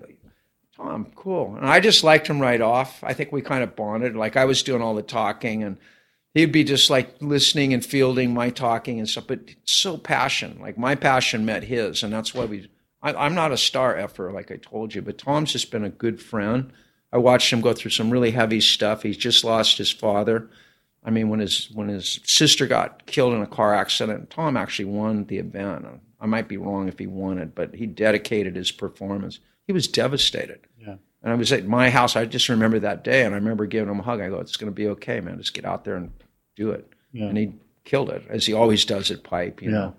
[SPEAKER 2] Tom, cool. And I just liked him right off. I think we kind of bonded. Like I was doing all the talking, and he'd be just like listening and fielding my talking and stuff. But so passion, like my passion met his, and that's why we. I, I'm not a star effer, like I told you, but Tom's just been a good friend. I watched him go through some really heavy stuff. He's just lost his father. I mean, when his when his sister got killed in a car accident, Tom actually won the event. I might be wrong if he won it, but he dedicated his performance. He was devastated.
[SPEAKER 1] Yeah.
[SPEAKER 2] And I was at my house. I just remember that day, and I remember giving him a hug. I go, "It's going to be okay, man. Just get out there and do it."
[SPEAKER 1] Yeah.
[SPEAKER 2] And he killed it, as he always does at Pipe. You
[SPEAKER 1] Yeah.
[SPEAKER 2] know,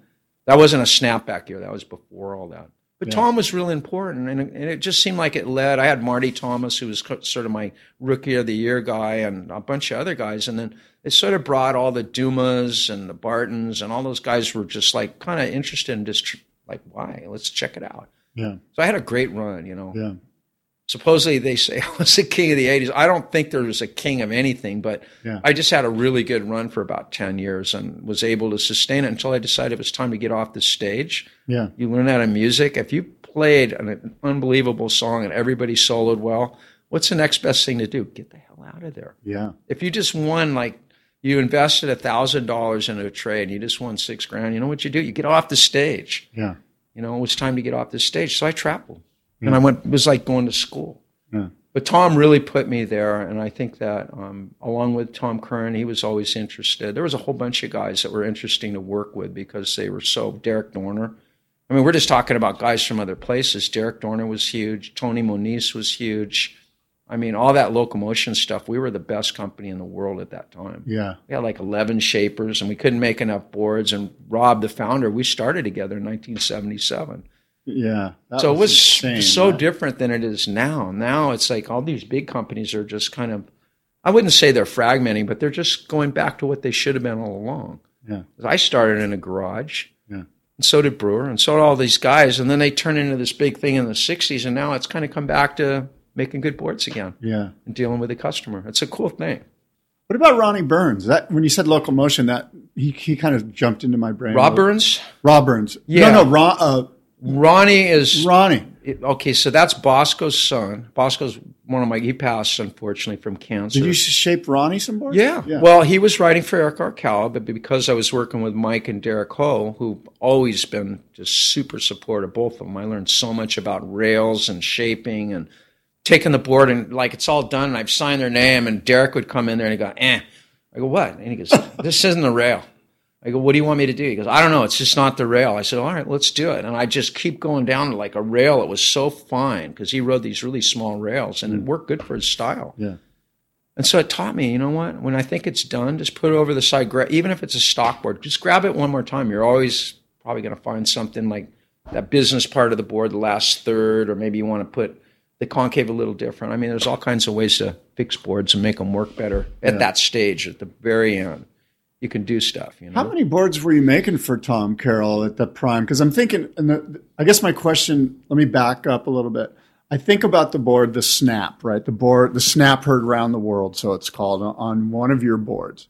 [SPEAKER 2] that wasn't a snapback year. That was before all that. But
[SPEAKER 1] Yeah.
[SPEAKER 2] Tom was really important, and it, and it just seemed like it led. I had Marty Thomas, who was co- sort of my rookie of the year guy, and a bunch of other guys, and then it sort of brought all the Dumas and the Bartons, and all those guys were just like kind of interested in just tr- like, why? Let's check it out.
[SPEAKER 1] Yeah.
[SPEAKER 2] So I had a great run, you know.
[SPEAKER 1] Yeah.
[SPEAKER 2] Supposedly they say [laughs] I was the king of the '80s. I don't think there was a king of anything, but
[SPEAKER 1] Yeah.
[SPEAKER 2] I just had a really good run for about ten years and was able to sustain it until I decided it was time to get off the stage.
[SPEAKER 1] Yeah.
[SPEAKER 2] You learn out of music. If you played an unbelievable song and everybody soloed well, what's the next best thing to do? Get the hell out of there.
[SPEAKER 1] Yeah.
[SPEAKER 2] If you just won, like you invested a thousand dollars into a trade and you just won six grand, you know what you do? You get off the stage.
[SPEAKER 1] Yeah.
[SPEAKER 2] You know, it was time to get off the stage. So I traveled. And I went, it was like going to school.
[SPEAKER 1] Yeah.
[SPEAKER 2] But Tom really put me there, and I think that um, along with Tom Curren, he was always interested. There was a whole bunch of guys that were interesting to work with because they were so. Darrick Doerner, I mean, we're just talking about guys from other places. Darrick Doerner was huge. Tony Moniz was huge. I mean, all that Local Motion stuff. We were the best company in the world at that time.
[SPEAKER 1] Yeah.
[SPEAKER 2] We had like 11 shapers, and we couldn't make enough boards. And Rob, the founder, we started together in 1977
[SPEAKER 1] Yeah.
[SPEAKER 2] So it was
[SPEAKER 1] insane,
[SPEAKER 2] so
[SPEAKER 1] that-
[SPEAKER 2] different than it is now. Now it's like all these big companies are just kind of, I wouldn't say they're fragmenting, but they're just going back to what they should have been all along.
[SPEAKER 1] Yeah.
[SPEAKER 2] I started in a garage.
[SPEAKER 1] Yeah.
[SPEAKER 2] And so did Brewer, and so did all these guys. And then they turned into this big thing in the '60s, and now it's kind of come back to making good boards again
[SPEAKER 1] Yeah.
[SPEAKER 2] and dealing with the customer. It's a cool thing.
[SPEAKER 1] What about Ronnie Burns? That when you said local motion, that he, he kind of jumped into my brain.
[SPEAKER 2] Rob Burns,
[SPEAKER 1] Rob Burns.
[SPEAKER 2] Yeah.
[SPEAKER 1] No, no, Ron, uh,
[SPEAKER 2] Ronnie is
[SPEAKER 1] Ronnie.
[SPEAKER 2] it- okay. So that's Bosco's son. Bosco's one of my. He passed unfortunately from cancer.
[SPEAKER 1] Did you shape Ronnie some boards?
[SPEAKER 2] Yeah. Well, he was writing for Eric Arakawa, but because I was working with Mike and Derek Ho, who always been just super supportive, both of them, I learned so much about rails and shaping and taking the board and like it's all done. And I've signed their name, and Derek would come in there and he go, "Eh." I go, "What?" And he goes, [laughs] "This isn't the rail." I go, "What do you want me to do?" He goes, "I don't know. It's just not the rail." I said, "All right, let's do it." And I just keep going down to like a rail. It was so fine because he rode these really small rails, and it worked good for his style.
[SPEAKER 1] Yeah.
[SPEAKER 2] And so it taught me, you know what? When I think it's done, just put it over the side. Even if it's a stock board, just grab it one more time. You're always probably going to find something like that business part of the board, the last third, or maybe you want to put the concave a little different. I mean, there's all kinds of ways to fix boards and make them work better at that stage, at the very end. You can do stuff, you know.
[SPEAKER 1] How many boards were you making for Tom Carroll at the prime? Because I'm thinking, and the, I guess my question. Let me back up a little bit. I think about the board, the Snap, right? The board, the Snap heard around the world, so it's called on one of your boards.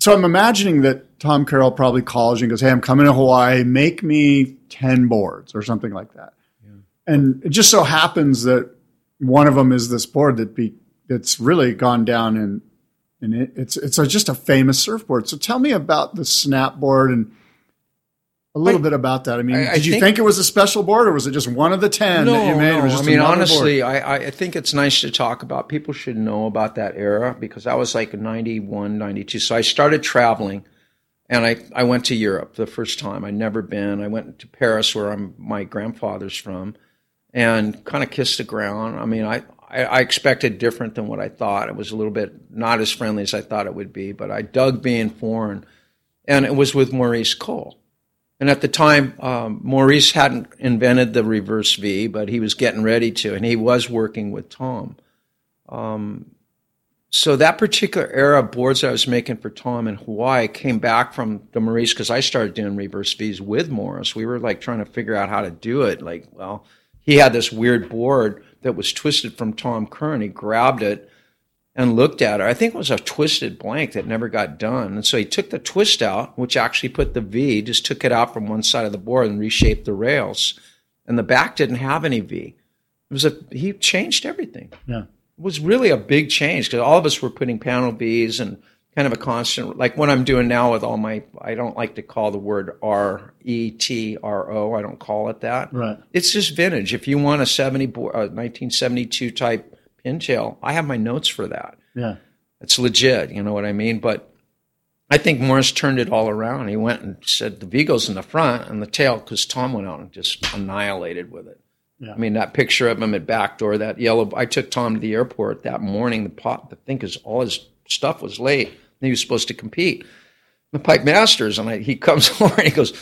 [SPEAKER 1] So I'm imagining that Tom Carroll probably calls you and goes, "Hey, I'm coming to Hawaii. Make me ten boards or something like that." And it just so happens that one of them is this board that be that's really gone down in and it, it's it's a, just a famous surfboard. So tell me about the snap board and a little
[SPEAKER 2] I-
[SPEAKER 1] bit about that. I mean,
[SPEAKER 2] I-
[SPEAKER 1] did you
[SPEAKER 2] think-
[SPEAKER 1] think, it was a special board, or was it just one of the ten that you made? Just
[SPEAKER 2] I mean, honestly,
[SPEAKER 1] board?
[SPEAKER 2] I, I think it's nice to talk about. People should know about that era because that was like 91, 92. So I started traveling and I, I went to Europe the first time. I'd never been. I went to Paris where I'm, my grandfather's from and kind of kissed the ground. I mean, I, I, I expected different than what I thought. It was a little bit not as friendly as I thought it would be, but I dug being foreign. And it was with Maurice Cole. And at the time, um, Maurice hadn't invented the reverse V, but he was getting ready to, and he was working with Tom. Um, so that particular era of boards I was making for Tom in Hawaii came back from the Maurice because I started doing reverse Vs with Maurice. We were like trying to figure out how to do it. Like, well, he had this weird board that was twisted from Tom Curren. He grabbed it and looked at it. I think it was a twisted blank that never got done. And so he took the twist out, which actually put the V, just took it out from one side of the board and reshaped the rails. And the back didn't have any V. It was a he changed everything.
[SPEAKER 1] yeah,
[SPEAKER 2] It was really a big change because all of us were putting panel Vs and kind of a constant like what I'm doing now with all my I don't like to call the word R E T R O. I don't call it that.
[SPEAKER 1] Right.
[SPEAKER 2] It's just vintage. If you want a 70 bo- uh, 1972 type pintail, I have my notes for that.
[SPEAKER 1] yeah,
[SPEAKER 2] It's legit, you know what I mean? But I think Maurice turned it all around. He went and said the Vigo's in the front and the tail because Tom went out and just annihilated with it.
[SPEAKER 1] Yeah.
[SPEAKER 2] I mean, that picture of him at backdoor, that yellow. I took Tom to the airport that morning. The pot, the thing is, all his stuff was late. He was supposed to compete. The Pipe Masters, and I, he comes [laughs] over and he goes,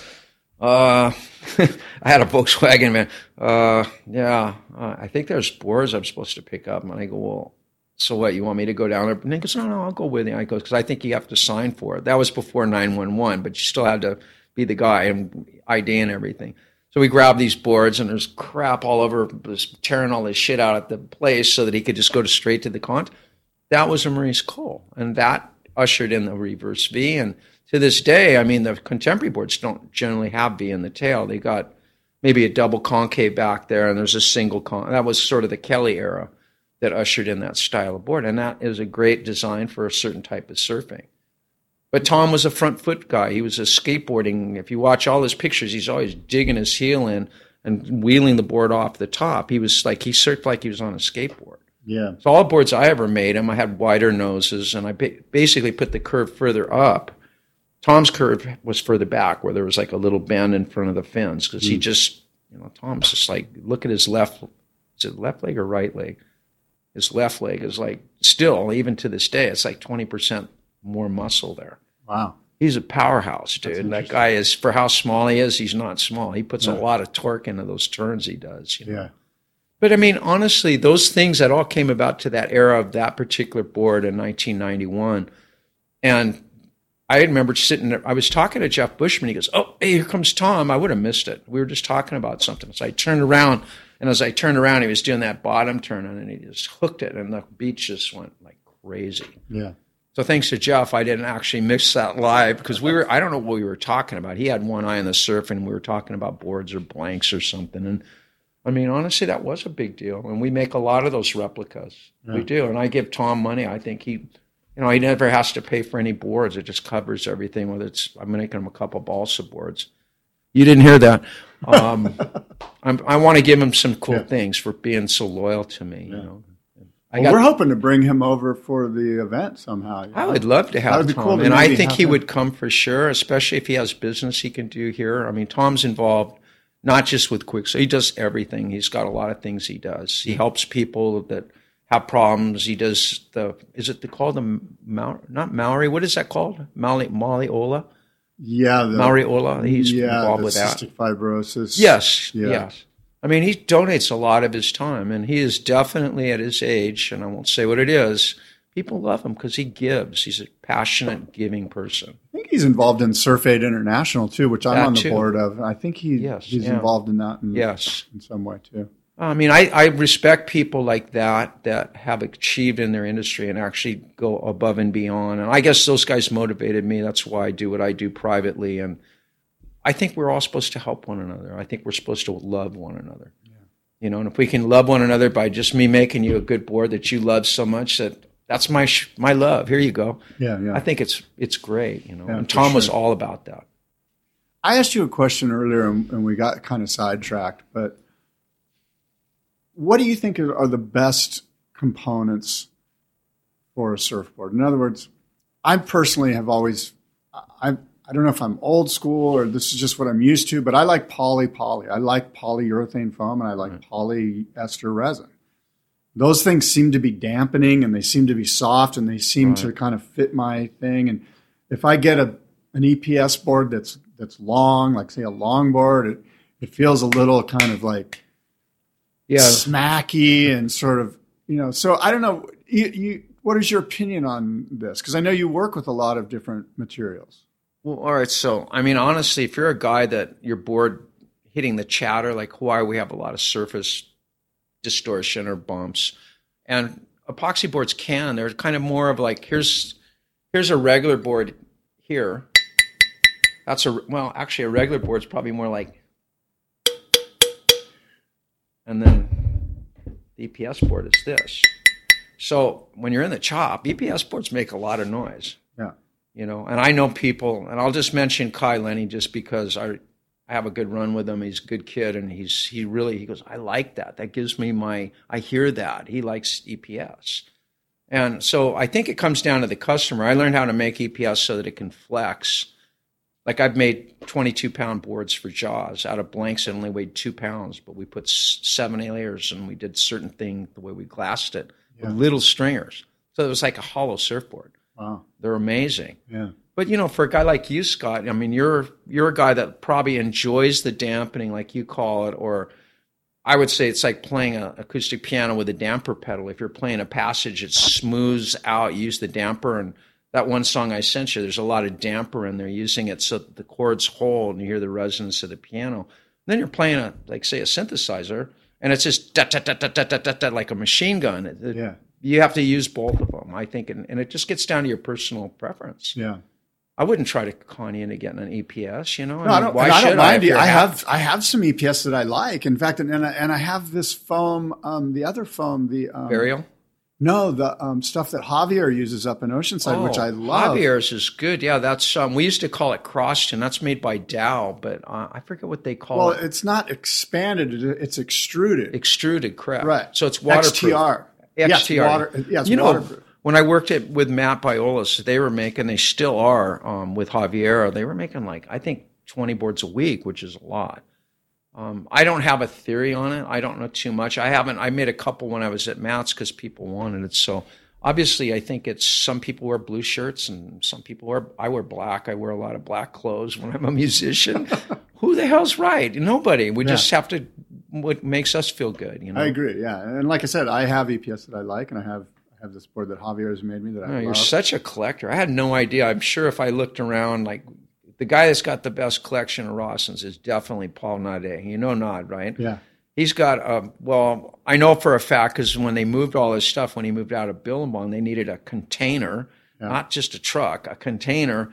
[SPEAKER 2] uh, [laughs] I had a Volkswagen, man. Uh, yeah, uh, I think there's boards I'm supposed to pick up. And I go, well, so what? You want me to go down there? And he goes, no, no, I'll go with you. I go, because I think you have to sign for it. That was before 911, but you still had to be the guy and ID and everything. So we grabbed these boards, and there's crap all over, just tearing all this shit out at the place so that he could just go to straight to the con. That was a Maurice Cole, and that ushered in the reverse V. And to this day, I mean, the contemporary boards don't generally have V in the tail. They got maybe a double concave back there, and there's a single con. That was sort of the Kelly era that ushered in that style of board, and that is a great design for a certain type of surfing. But Tom was a front foot guy. He was a skateboarding. If you watch all his pictures, he's always digging his heel in and wheeling the board off the top. He was like he surfed like he was on a skateboard.
[SPEAKER 1] Yeah.
[SPEAKER 2] So all boards I ever made him, I had wider noses, and I ba- basically put the curve further up. Tom's curve was further back, where there was like a little bend in front of the fins, because he hmm. just, you know, Tom's just like, look at his left, is it left leg or right leg? His left leg is like still, even to this day, it's like twenty percent more muscle there.
[SPEAKER 1] Wow.
[SPEAKER 2] He's a powerhouse, dude. That guy is for how small he is. He's not small. He puts a lot of torque into those turns he does. You know?
[SPEAKER 1] Yeah.
[SPEAKER 2] But I mean, honestly, those things that all came about to that era of that particular board in 1991, and I remember sitting there. I was talking to Jeff Bushman. He goes, "Oh, hey, here comes Tom." I would have missed it. We were just talking about something. So I turned around, and as I turned around, he was doing that bottom turn, and he just hooked it, and the beach just went like crazy.
[SPEAKER 1] Yeah.
[SPEAKER 2] So thanks to Jeff, I didn't actually miss that live because we were. I don't know what we were talking about. He had one eye on the surf, and we were talking about boards or blanks or something. And I mean, honestly, that was a big deal. And we make a lot of those replicas. We do. And I give Tom money. I think he, you know, he never has to pay for any boards. It just covers everything. Whether it's I'm making him a couple balsa boards. You didn't hear that. Um, [laughs] I'm, I want to give him some cool
[SPEAKER 1] Yeah.
[SPEAKER 2] things for being so loyal to me. You know.
[SPEAKER 1] Well,
[SPEAKER 2] got-
[SPEAKER 1] we're hoping to bring him over for the event somehow. you
[SPEAKER 2] I would love to have Tom,
[SPEAKER 1] cool to
[SPEAKER 2] and I think he
[SPEAKER 1] him.
[SPEAKER 2] would come for sure, especially if he has business he can do here. I mean, Tom's involved not just with Quik, so he does everything. He's got a lot of things he does. He helps people that have problems. He does the is it the called the Mau- not Maori? What is that called? Maui Maliola?
[SPEAKER 1] Yeah. The,
[SPEAKER 2] Mariola. He's
[SPEAKER 1] yeah,
[SPEAKER 2] involved with that.
[SPEAKER 1] cystic fibrosis.
[SPEAKER 2] Yes,
[SPEAKER 1] Yeah.
[SPEAKER 2] yes. I mean, he donates a lot of his time, and he is definitely at his age, and I won't say what it is. People love him because he gives. He's a passionate, giving person.
[SPEAKER 1] I think he's involved in Surf Aid International too, which I'm
[SPEAKER 2] That
[SPEAKER 1] on the
[SPEAKER 2] too.
[SPEAKER 1] board of. I think he
[SPEAKER 2] Yes,
[SPEAKER 1] he's
[SPEAKER 2] yeah.
[SPEAKER 1] involved in that in,
[SPEAKER 2] Yes.
[SPEAKER 1] in some way too.
[SPEAKER 2] I mean, I, I respect people like that that have achieved in their industry and actually go above and beyond. And I guess those guys motivated me. That's why I do what I do privately. And I think we're all supposed to help one another. I think we're supposed to love one another. You know, and if we can love one another by just me making you a good board that you love so much that that's my sh- my love. Here you go.
[SPEAKER 1] Yeah, yeah.
[SPEAKER 2] I think it's it's great. You know,
[SPEAKER 1] Yeah,
[SPEAKER 2] and Tom was all about that.
[SPEAKER 1] I asked you a question earlier and, and we got kind of sidetracked, but what do you think are, are the best components for a surfboard? In other words, I personally have always, I, I don't know if I'm old school or this is just what I'm used to, but I like poly poly. I like polyurethane foam and I like polyester resin. Those things seem to be dampening and they seem to be soft and they seem to kind of fit my thing. And if I get a an EPS board that's that's long, like say a long board, it, it feels a little kind of like
[SPEAKER 2] Yeah.
[SPEAKER 1] smacky and sort of you know. So I don't know. You, you what is your opinion on this? Because I know you work with a lot of different materials.
[SPEAKER 2] Well, all right. So, I mean, honestly, if you're a guy that you're bored hitting the chatter, like Hawaii, we have a lot of surface distortion or bumps, and epoxy boards can. They're kind of more of like here's here's a regular board here. That's a well, actually, a regular board's probably more like, and then the EPS board is this. So when you're in the chop, EPS boards make a lot of noise
[SPEAKER 1] Yeah.
[SPEAKER 2] you know and i know people and i'll just mention kai lenny just because i i have a good run with him. He's a good kid and he's he really he goes i like that. That gives me my i hear that. He likes eps and so i think it comes down to the customer. I learned how to make eps so that it can flex. Like i've made 22 pound boards for jaws out of blanks that only weighed two pounds but we put seven layers and we did certain thing the way we glassed it with little stringers. So it was like a hollow surfboard.
[SPEAKER 1] Wow.
[SPEAKER 2] they're amazing.
[SPEAKER 1] Yeah.
[SPEAKER 2] But you know, for a guy like you, Scott, I mean, you're you're a guy that probably enjoys the dampening, like you call it, or I would say it's like playing an acoustic piano with a damper pedal. If you're playing a passage, it smooths out. Use the damper, and that one song I sent you, there's a lot of damper in there, using it so that the chords hold, and you hear the resonance of the piano. then you're playing a like say a synthesizer, and it's just da da da da da da da, da like a machine gun. It- it-
[SPEAKER 1] Yeah.
[SPEAKER 2] You have to use both of them, I think, and, and it just gets down to your personal preference.
[SPEAKER 1] Yeah.
[SPEAKER 2] I wouldn't try to con you into getting an EPS. You know,
[SPEAKER 1] No, I don't,
[SPEAKER 2] why
[SPEAKER 1] I don't mind
[SPEAKER 2] if
[SPEAKER 1] you. I have I have some EPS that I like. In fact, and and I, and I have this foam, um, the other foam, the um,
[SPEAKER 2] burial.
[SPEAKER 1] No, the um, stuff that Javier uses up in Oceanside, which
[SPEAKER 2] Oh,
[SPEAKER 1] I love.
[SPEAKER 2] Javier's is good. Yeah, that's um, we used to call it Croston. That's made by Dow, but uh, I forget what they call
[SPEAKER 1] Well,
[SPEAKER 2] it.
[SPEAKER 1] Well, it's not expanded; it's extruded.
[SPEAKER 2] Extruded, correct?
[SPEAKER 1] Right.
[SPEAKER 2] So it's waterproof.
[SPEAKER 1] XTR. Yes, water- yeah, it's
[SPEAKER 2] you know,
[SPEAKER 1] waterproof.
[SPEAKER 2] When I worked at with Matt Biolos, they were making. They still are um, with Javier. They were making like I think twenty boards a week, which is a lot. Um, I don't have a theory on it. I don't know too much. I haven't. I made a couple when I was at Matt's because people wanted it. So obviously, I think it's some people wear blue shirts and some people wear. I wear black. I wear a lot of black clothes when I'm a musician. [laughs] Who the hell's right? Nobody. We just have to. What makes us feel good, you know.
[SPEAKER 1] I agree. Yeah, and like I said, I have EPS that I like, and I have have this board that Javier's made me that I
[SPEAKER 2] No,
[SPEAKER 1] love.
[SPEAKER 2] you're such a collector. I had no idea. I'm sure if I looked around, like the guy that's got the best collection of Rawson's is definitely Paul Naude. You know Nod, right?
[SPEAKER 1] yeah.
[SPEAKER 2] He's got a well. I know for a fact because when they moved all his stuff, when he moved out of Billabong, they needed a container, not just a truck, a container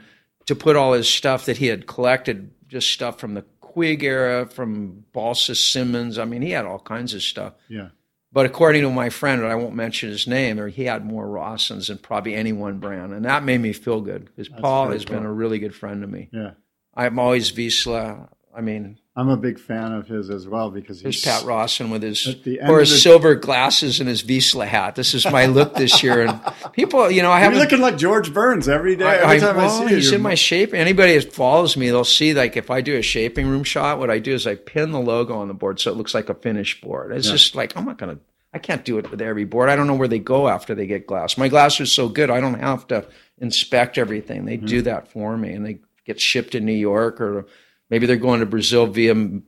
[SPEAKER 2] to put all his stuff that he had collected, just stuff from the Quig era, from Balsa Simmons. I mean, he had all kinds of stuff.
[SPEAKER 1] Yeah.
[SPEAKER 2] But according to my friend, and I won't mention his name, or he had more Rawsons than probably any one brand, and that made me feel good because Paul has been a really good friend to me.
[SPEAKER 1] Yeah.
[SPEAKER 2] I'm always Vissla. I mean,
[SPEAKER 1] I'm a big fan of his as well because
[SPEAKER 2] There's
[SPEAKER 1] he's
[SPEAKER 2] Pat Rawson with his or his
[SPEAKER 1] the-
[SPEAKER 2] silver glasses and his Vissla hat. This is my look this year, and [laughs] people, you know, I haven't.
[SPEAKER 1] looking like George Burns every day.
[SPEAKER 2] I,
[SPEAKER 1] Every
[SPEAKER 2] I,
[SPEAKER 1] time I,
[SPEAKER 2] well,
[SPEAKER 1] see
[SPEAKER 2] he's in my shape. Anybody that follows me, they'll see like if I do a shaping room shot, what I do is I pin the logo on the board so it looks like a finished board. It's just like I'm not gonna, I can't do it with every board. I don't know where they go after they get glass. My glass is so good, I don't have to inspect everything. They
[SPEAKER 1] Mm-hmm.
[SPEAKER 2] do that for me, and they get shipped to New York or maybe they're going to Brazil via um,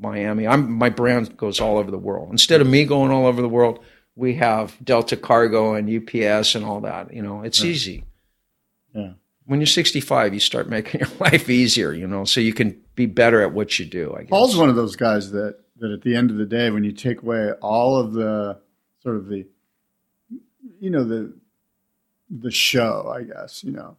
[SPEAKER 2] Miami. I'm my brand goes all over the world. Instead of me going all over the world, we have Delta Cargo and UPS and all that. You know, it's easy.
[SPEAKER 1] Yeah.
[SPEAKER 2] When you're 65, you start making [laughs] your life easier. You know, so you can be better at what you do. I guess.
[SPEAKER 1] Paul's one of those guys that that at the end of the day, when you take away all of the sort of the, you know, the the show, I guess, you know,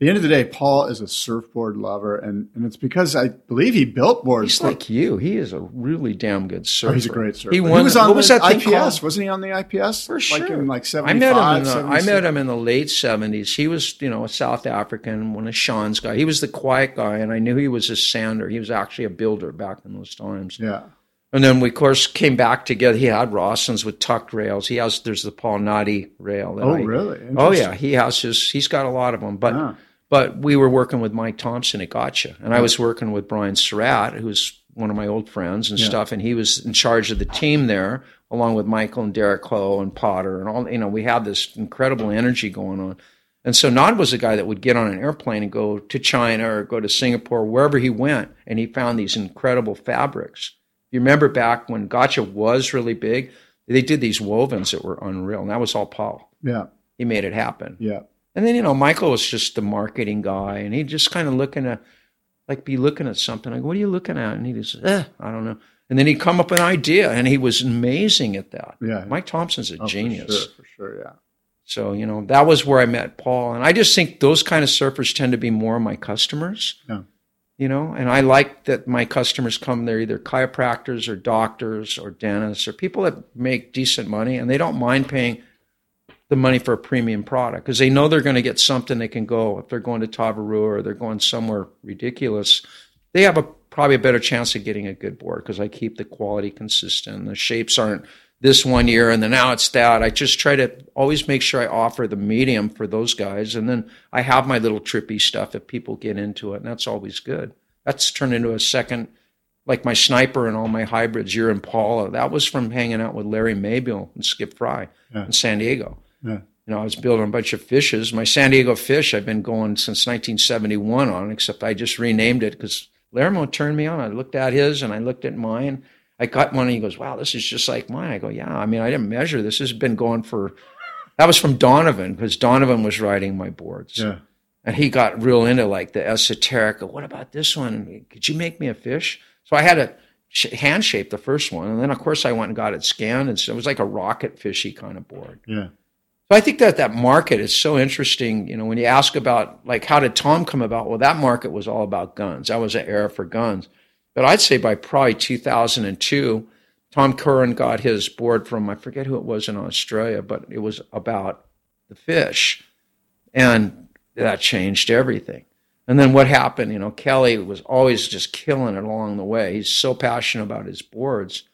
[SPEAKER 1] the end of the day, Paul is a surfboard lover, and and it's because I believe he built boards.
[SPEAKER 2] He's like you. He is a really damn good surfer.
[SPEAKER 1] Oh, he's a great surfer.
[SPEAKER 2] He won.
[SPEAKER 1] was on
[SPEAKER 2] what was
[SPEAKER 1] the
[SPEAKER 2] that
[SPEAKER 1] IPS,
[SPEAKER 2] called?
[SPEAKER 1] wasn't he on the IPS?
[SPEAKER 2] For sure.
[SPEAKER 1] Like in like 75,
[SPEAKER 2] I met him. In the, I met him in the late seventies. He was, you know, a South African, one of Sean's guy. He was the quiet guy, and I knew he was a sander. He was actually a builder back in those times.
[SPEAKER 1] Yeah.
[SPEAKER 2] And then we, of course, came back together. He had Rawsons with tucked rails. He has. There's the Paul Noddy rail.
[SPEAKER 1] Oh,
[SPEAKER 2] I-
[SPEAKER 1] really?
[SPEAKER 2] Oh yeah, he has his. He's got a lot of them. But
[SPEAKER 1] Ah.
[SPEAKER 2] But we were working with Mike Tomson at Gotcha, and I was working with Brian Surratt, who's one of my old friends and stuff, and he was in charge of the team there, along with Michael and Derek Ho and Potter and all. You know, we had this incredible energy going on. And so Nod was a guy that would get on an airplane and go to China or go to Singapore, wherever he went, and he found these incredible fabrics. You remember back when Gotcha was really big, they did these wovens that were unreal, and that was all Paul.
[SPEAKER 1] Yeah.
[SPEAKER 2] He made it happen.
[SPEAKER 1] Yeah.
[SPEAKER 2] And then, you know, Michael was just the marketing guy, and he'd just kind of looking at, like, be looking at something. Like, what are you looking at? And he'd just, eh, I don't know. And then he'd come up with an idea, and he was amazing at that.
[SPEAKER 1] Yeah.
[SPEAKER 2] Mike Tomson's a
[SPEAKER 1] Oh, for
[SPEAKER 2] genius.
[SPEAKER 1] sure, for sure. Yeah.
[SPEAKER 2] So, you know, that was where I met Paul. And I just think those kind of surfers tend to be more my customers.
[SPEAKER 1] Yeah.
[SPEAKER 2] You know, and I like that my customers come, they're either chiropractors or doctors or dentists or people that make decent money and they don't mind paying the money for a premium product because they know they're going to get something they can go if they're going to Tavarua or they're going somewhere ridiculous. They have a probably a better chance of getting a good board because I keep the quality consistent. The shapes aren't this one year and then now it's that. I just try to always make sure I offer the medium for those guys, and then I have my little trippy stuff if people get into it, and that's always good. That's turned into a second like my sniper and all my hybrids, you're Impala. That was from hanging out with Larry Mabile and Skip Frye in San Diego.
[SPEAKER 1] Yeah.
[SPEAKER 2] You know, I was building a bunch of fishes. My San Diego fish, I've been going since 1971 on, except I just renamed it because Laramie turned me on. I looked at his and I looked at mine. I got one and he goes, wow, this is just like mine. I go, yeah, I mean, I didn't measure this. This has been going for, that was from Donovan because Donovan was writing my boards.
[SPEAKER 1] Yeah.
[SPEAKER 2] And he got real into like the esoteric. What about this one? Could you make me a fish? So I had to sh- hand shape the first one, and then of course I went and got it scanned, and so it was like a rocket fishy kind of board.
[SPEAKER 1] Yeah.
[SPEAKER 2] So I think that that market is so interesting. You know, when you ask about like how did Tom come about? Well, that market was all about guns. That was an era for guns. But I'd say by probably 2002, Tom Curren got his board from I forget who it was in Australia, but it was about the fish, and that changed everything. And then what happened? You know, Kelly was always just killing it along the way. He's so passionate about his boards.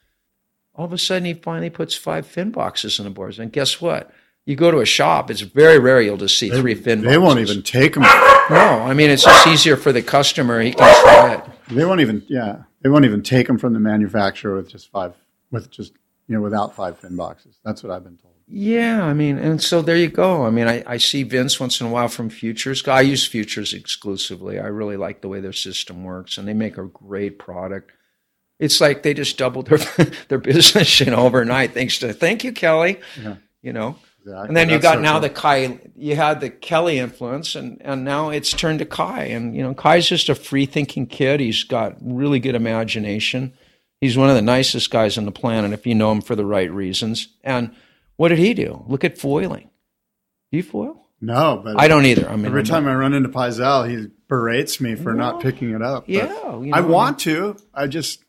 [SPEAKER 2] All of a sudden, he finally puts five fin boxes in the boards. And guess what? You go to a shop; it's very rare you'll just see three fin.
[SPEAKER 1] They won't even take them.
[SPEAKER 2] No, I mean it's just easier for the customer. He can try it.
[SPEAKER 1] They won't even. Yeah. They won't even take them from the manufacturer with just five, with just you know, without five fin boxes. That's what I've been told.
[SPEAKER 2] Yeah, I mean, and so there you go. I mean, I, I see Vince once in a while from Futures. I use Futures exclusively. I really like the way their system works, and they make a great product. It's like they just doubled their [laughs] their business in overnight thanks to thank you, Kelly.
[SPEAKER 1] Yeah.
[SPEAKER 2] You know,
[SPEAKER 1] Exactly.
[SPEAKER 2] And then you got
[SPEAKER 1] so
[SPEAKER 2] now
[SPEAKER 1] cool.
[SPEAKER 2] the Kai, you had the Kelly influence, and, and now it's turned to Kai. And, you know, Kai's just a free thinking kid. He's got really good imagination. He's one of the nicest guys on the planet if you know him for the right reasons. And what did he do? Look at foiling. Do you foil?
[SPEAKER 1] No, but
[SPEAKER 2] I don't either. I mean,
[SPEAKER 1] every
[SPEAKER 2] I'm
[SPEAKER 1] time
[SPEAKER 2] not-
[SPEAKER 1] I run into Paizel, he berates me for not picking it up. But
[SPEAKER 2] yeah, you
[SPEAKER 1] I
[SPEAKER 2] know,
[SPEAKER 1] want to. I just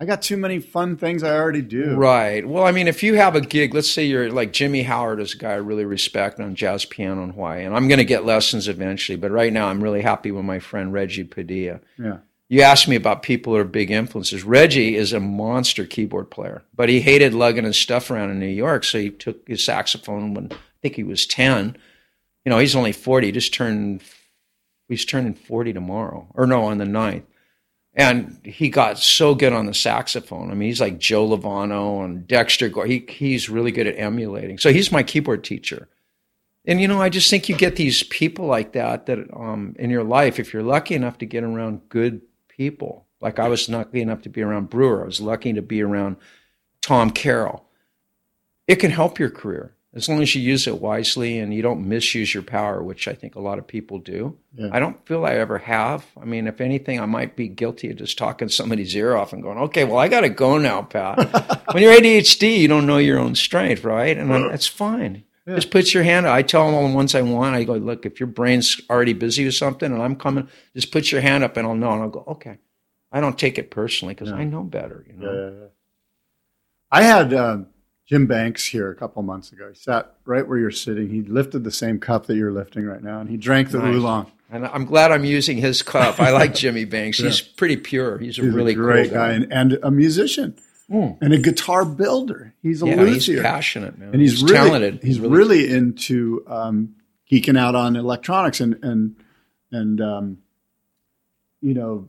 [SPEAKER 1] I got too many fun things I already do.
[SPEAKER 2] Right. Well, I mean, if you have a gig, let's say you're like Jimmy Howard is a guy I really respect on jazz piano in Hawaii, and I'm going to get lessons eventually. But right now, I'm really happy with my friend Reggie Padilla.
[SPEAKER 1] Yeah.
[SPEAKER 2] You asked me about people who are big influences. Reggie is a monster keyboard player, but he hated lugging his stuff around in New York, so he took his saxophone when I think he was ten. You know, he's only forty. Just turned. He's turning forty tomorrow, or no, on the 9th. And he got so good on the saxophone. I mean, he's like Joe Lovano and Dexter. Gore. He he's really good at emulating. So he's my keyboard teacher. And you know, I just think you get these people like that that um, in your life, if you're lucky enough to get around good people, like I was lucky enough to be around Brewer, I was lucky to be around Tom Carroll. It can help your career as long as you use it wisely and you don't misuse your power, which I think a lot of people do.
[SPEAKER 1] Yeah.
[SPEAKER 2] I don't feel I ever have. I mean, if anything, I might be guilty of just talking somebody's ear off and going, "Okay, well, I got to go now, Pat." [laughs] when you're ADHD, you don't know your own strength, right? And that's fine. Just put your hand. I tell them all the ones I want. I go, "Look, if your brain's already busy with something and I'm coming, just put your hand up and I'll know." And I'll go, "Okay." I don't take it personally because I know better. You know.
[SPEAKER 1] Yeah, yeah, yeah. I had uh, Jim Banks here a couple months ago. He sat right where you're sitting. He lifted the same cup that you're lifting right now, and he drank the
[SPEAKER 2] Nice.
[SPEAKER 1] oolong.
[SPEAKER 2] And I'm glad I'm using his cup. I like Jimmy Banks. He's [laughs] pretty pure. He's a
[SPEAKER 1] He's
[SPEAKER 2] really
[SPEAKER 1] a great
[SPEAKER 2] cool
[SPEAKER 1] guy and, and a musician and a guitar builder. He's a
[SPEAKER 2] Yeah,
[SPEAKER 1] luthier.
[SPEAKER 2] he's passionate, man.
[SPEAKER 1] and he's,
[SPEAKER 2] He's
[SPEAKER 1] really,
[SPEAKER 2] talented.
[SPEAKER 1] He's
[SPEAKER 2] He's
[SPEAKER 1] really,
[SPEAKER 2] really-
[SPEAKER 1] into um, geeking out on electronics and and and um, you know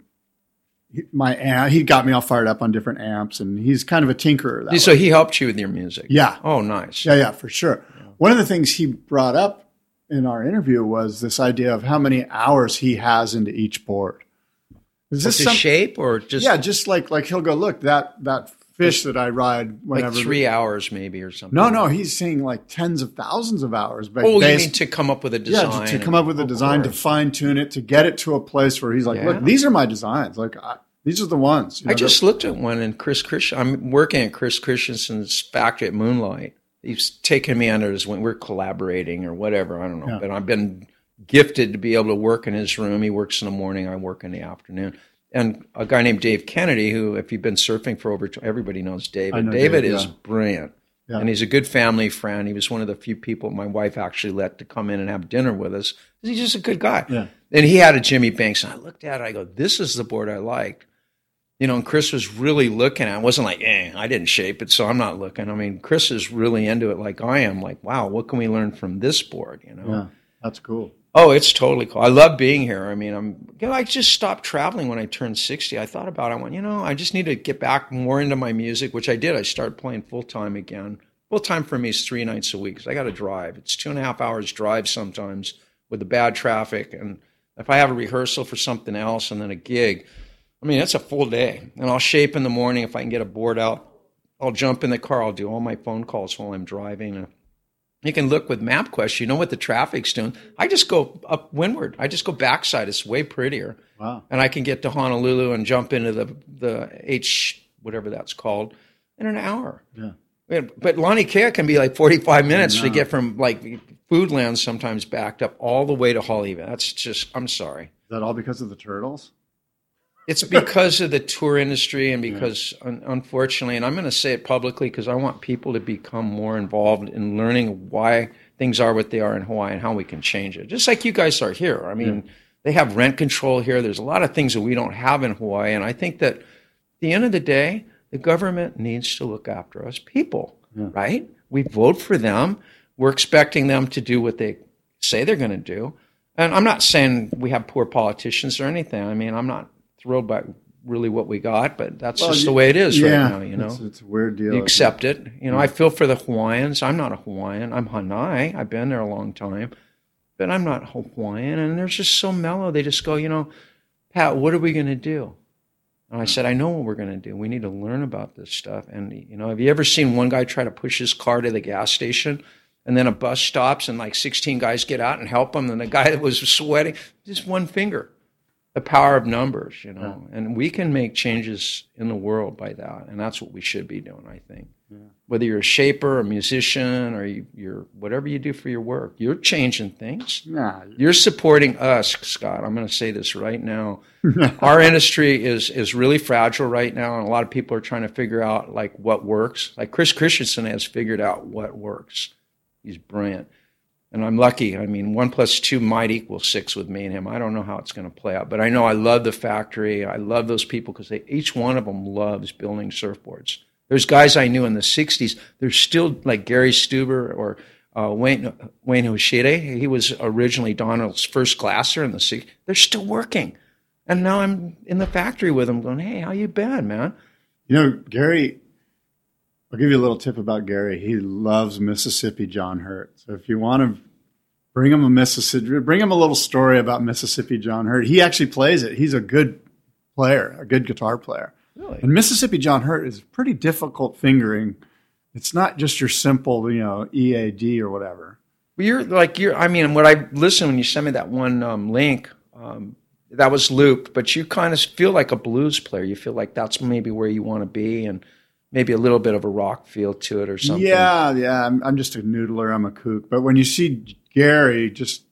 [SPEAKER 1] my amp, he got me all fired up on different amps, and he's kind of a tinkerer.
[SPEAKER 2] So
[SPEAKER 1] way.
[SPEAKER 2] he helped you with your music.
[SPEAKER 1] Yeah.
[SPEAKER 2] Oh, nice.
[SPEAKER 1] yeah, yeah, for sure. One of the things he brought up in our interview was this idea of how many hours he has into each board. Is this some,
[SPEAKER 2] shape or just
[SPEAKER 1] yeah, just like like he'll go look that that fish that I ride
[SPEAKER 2] like three hours maybe or something?
[SPEAKER 1] No, no, he's saying like tens of thousands of hours. But
[SPEAKER 2] Oh, you
[SPEAKER 1] based-
[SPEAKER 2] mean to come up with a
[SPEAKER 1] yeah,
[SPEAKER 2] design?
[SPEAKER 1] to, to come up with a design to fine tune it to get it to a place where he's like,
[SPEAKER 2] Yeah.
[SPEAKER 1] look, these are my designs. Like I, these are the ones. You
[SPEAKER 2] I just looked at one and Chris Christian. I'm working at Chris Christenson's factory at Moonlight. He's taken me under his wing. We're collaborating or whatever. I don't know.
[SPEAKER 1] Yeah.
[SPEAKER 2] But I've been gifted to be able to work in his room. He works in the morning. I work in the afternoon. And a guy named Dave Kennedy, who, if you've been surfing for over, everybody knows David.
[SPEAKER 1] I know
[SPEAKER 2] David
[SPEAKER 1] Dave,
[SPEAKER 2] is
[SPEAKER 1] yeah.
[SPEAKER 2] brilliant.
[SPEAKER 1] Yeah.
[SPEAKER 2] And he's a good family friend. He was one of the few people my wife actually let to come in and have dinner with us. He's just a good guy.
[SPEAKER 1] Yeah.
[SPEAKER 2] And he had a Jimmy Banks, and I looked at it. I go, "This is the board I liked." You know, and Chris was really looking at. it. It wasn't like, "Eh, I didn't shape it, so I'm not looking." I mean, Chris is really into it, like I am. Like, wow, what can we learn from this board? You know.
[SPEAKER 1] yeah, that's cool.
[SPEAKER 2] Oh, it's totally cool. I love being here. I mean, I'm. You know, I just stopped traveling when I turned sixty. I thought about. it. I went, you know, I just need to get back more into my music, which I did. I started playing full time again. Full time for me is three nights a week. 'cause I got to drive. It's two and a half hours drive sometimes with the bad traffic, and if I have a rehearsal for something else and then a gig, I mean, it's a full day. And I'll shape in the morning if I can get a board out. I'll jump in the car. I'll do all my phone calls while I'm driving. You can look with MapQuest. You know what the traffic's doing. I just go up windward. I just go backside. It's way prettier.
[SPEAKER 1] Wow.
[SPEAKER 2] And I can get to Honolulu and jump into the the H whatever that's called in an hour.
[SPEAKER 1] Yeah.
[SPEAKER 2] But Laniakea can be like 45 minutes to get from like Foodland sometimes backed up all the way to Hollywood. That's just, I'm sorry.
[SPEAKER 1] Is that all because of the turtles?
[SPEAKER 2] It's because of the tour [laughs] industry and because, un- unfortunately, and I'm going to say it publicly because I want people to become more involved in learning why things are what they are in Hawaii and how we can change it. Just like you guys are here. I mean, they have rent control here. There's a lot of things that we don't have in Hawaii. And I think that at the end of the day, the government needs to look after us people, right? We vote for them. We're expecting them to do what they say they're going to do. And I'm not saying we have poor politicians or anything. I mean, I'm not thrilled by really what we got, but that's just the way it is
[SPEAKER 1] yeah,
[SPEAKER 2] right now, you know.
[SPEAKER 1] It's, it's a weird deal.
[SPEAKER 2] You accept it. You know, I feel for the Hawaiians. I'm not a Hawaiian. I'm Hanai. I've been there a long time, but I'm not Hawaiian. And they're just so mellow. They just go, you know, Pat, what are we going to do? And I hmm. said, I know what we're going to do. We need to learn about this stuff. And, you know, have you ever seen one guy try to push his car to the gas station And then a bus stops and like 16 guys get out and help him. And the guy that was sweating, just one finger. The power of numbers, you know. And we can make changes in the world by that. And that's what we should be doing, I think. Whether you're a shaper, a musician, or you, you're whatever you do for your work, you're changing things.
[SPEAKER 1] Nah,
[SPEAKER 2] You're supporting us, Scott. I'm going to say this right now. [laughs] Our industry is is really fragile right now, and a lot of people are trying to figure out like what works. Like Chris Christenson has figured out what works. He's brilliant, and I'm lucky. I mean, one plus two might equal six with me and him. I don't know how it's going to play out, but I know I love the factory. I love those people because each one of them loves building surfboards. There's guys I knew in the '60s. There's still like Gary Stuber or uh, Wayne Wayne Hoshide. He was originally Donald's first glasser in the '60s. They're still working, and now I'm in the factory with them, going, "Hey, how you been, man?"
[SPEAKER 1] You know, Gary, I'll give you a little tip about Gary. He loves Mississippi John Hurt. So if you want to bring him a Mississippi, bring him a little story about Mississippi John Hurt. He actually plays it. He's a good player, a good guitar player.
[SPEAKER 2] Really?
[SPEAKER 1] And Mississippi John Hurt is pretty difficult fingering. It's not just your simple, you know, EAD or whatever.
[SPEAKER 2] Well, you're like you're. I mean, when I listen when you sent me that one um, link, um, that was looped, but you kind of feel like a blues player. You feel like that's maybe where you want to be, and maybe a little bit of a rock feel to it or something.
[SPEAKER 1] Yeah, yeah. I'm, I'm just a noodler. I'm a kook. But when you see Gary, just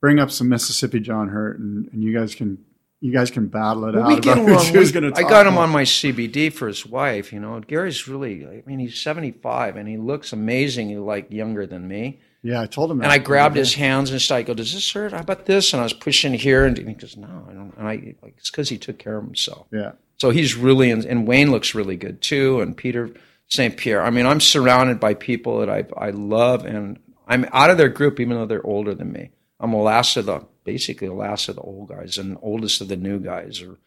[SPEAKER 1] bring up some Mississippi John Hurt, and, and you guys can you guys can battle it
[SPEAKER 2] Well,
[SPEAKER 1] out.
[SPEAKER 2] we get
[SPEAKER 1] about
[SPEAKER 2] along. [laughs]
[SPEAKER 1] who's
[SPEAKER 2] We-
[SPEAKER 1] gonna
[SPEAKER 2] I got him
[SPEAKER 1] more.
[SPEAKER 2] on my CBD for his wife. You know, Gary's really. I mean, he's seventy five and he looks amazingly like younger than me.
[SPEAKER 1] Yeah, I told him.
[SPEAKER 2] And I grabbed his hands and I go, does this hurt? How about this? And I was pushing here, and he goes, no, I don't. And I, like, it's because he took care of himself.
[SPEAKER 1] Yeah,
[SPEAKER 2] So he's really, and, and Wayne looks really good too, and Peter St. Pierre. I mean, I'm surrounded by people that I I love, and I'm out of their group, even though they're older than me. I'm the last of the, basically the last of the old guys, and oldest of the new guys, or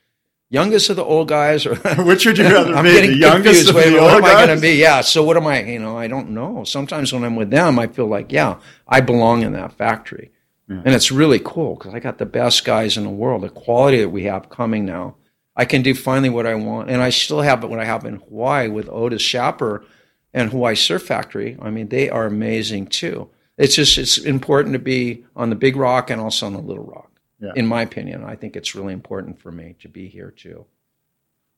[SPEAKER 2] youngest of the old guys, or [laughs]
[SPEAKER 1] Which would you rather [laughs]
[SPEAKER 2] I'm
[SPEAKER 1] be,
[SPEAKER 2] getting
[SPEAKER 1] the youngest
[SPEAKER 2] confused.
[SPEAKER 1] of
[SPEAKER 2] Wait
[SPEAKER 1] the
[SPEAKER 2] what
[SPEAKER 1] old
[SPEAKER 2] am I going to be? Yeah. So what am I? You know, I don't know. Sometimes when I'm with them, I feel like, yeah, I belong in that factory, and it's really cool because I got the best guys in the world. The quality that we have coming now, I can do finally what I want, and I still have but what I have in Hawaii with Otis Shapper and Hawaii Surf Factory. I mean, they are amazing too. It's just it's important to be on the big rock and also on the little rock.
[SPEAKER 1] Yeah.
[SPEAKER 2] In my opinion, I think it's really important for me to be here too.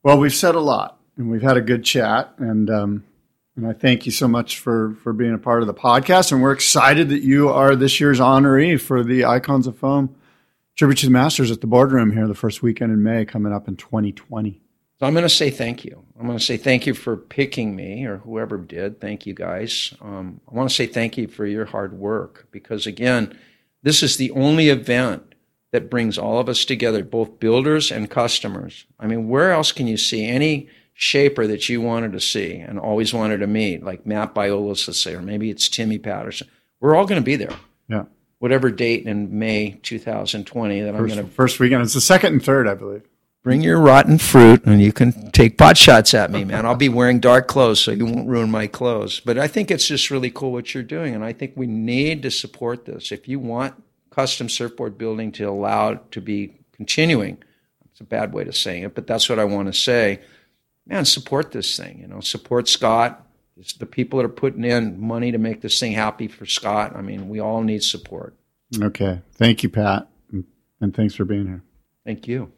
[SPEAKER 1] Well, we've said a lot, and we've had a good chat, and um, and I thank you so much for for being a part of the podcast. And we're excited that you are this year's honoree for the Icons of Foam Tribute to the Masters at the Boardroom here the first weekend in May, coming up in 2020.
[SPEAKER 2] So I'm going to say thank you. I'm going to say thank you for picking me or whoever did. Thank you guys. Um, I want to say thank you for your hard work because, again, this is the only event that brings all of us together, both builders and customers. I mean, where else can you see any shaper that you wanted to see and always wanted to meet, like Matt Biolos, let's say, or maybe it's Timmy Patterson? We're all going to be there,
[SPEAKER 1] Yeah,
[SPEAKER 2] whatever date in May 2020 that I'm going to
[SPEAKER 1] first weekend. It's the second and third, I believe.
[SPEAKER 2] Bring your rotten fruit and you can take pot shots at me, man. I'll be wearing dark clothes so you won't ruin my clothes. But I think it's just really cool what you're doing. And I think we need to support this. If you want custom surfboard building to allow it to be continuing, it's a bad way to say it, but that's what I want to say. Man, support this thing. You know, support Scott. It's the people that are putting in money to make this thing happy for Scott. I mean, we all need support.
[SPEAKER 1] Okay, thank you, Pat, and, and thanks for being here.
[SPEAKER 2] Thank you.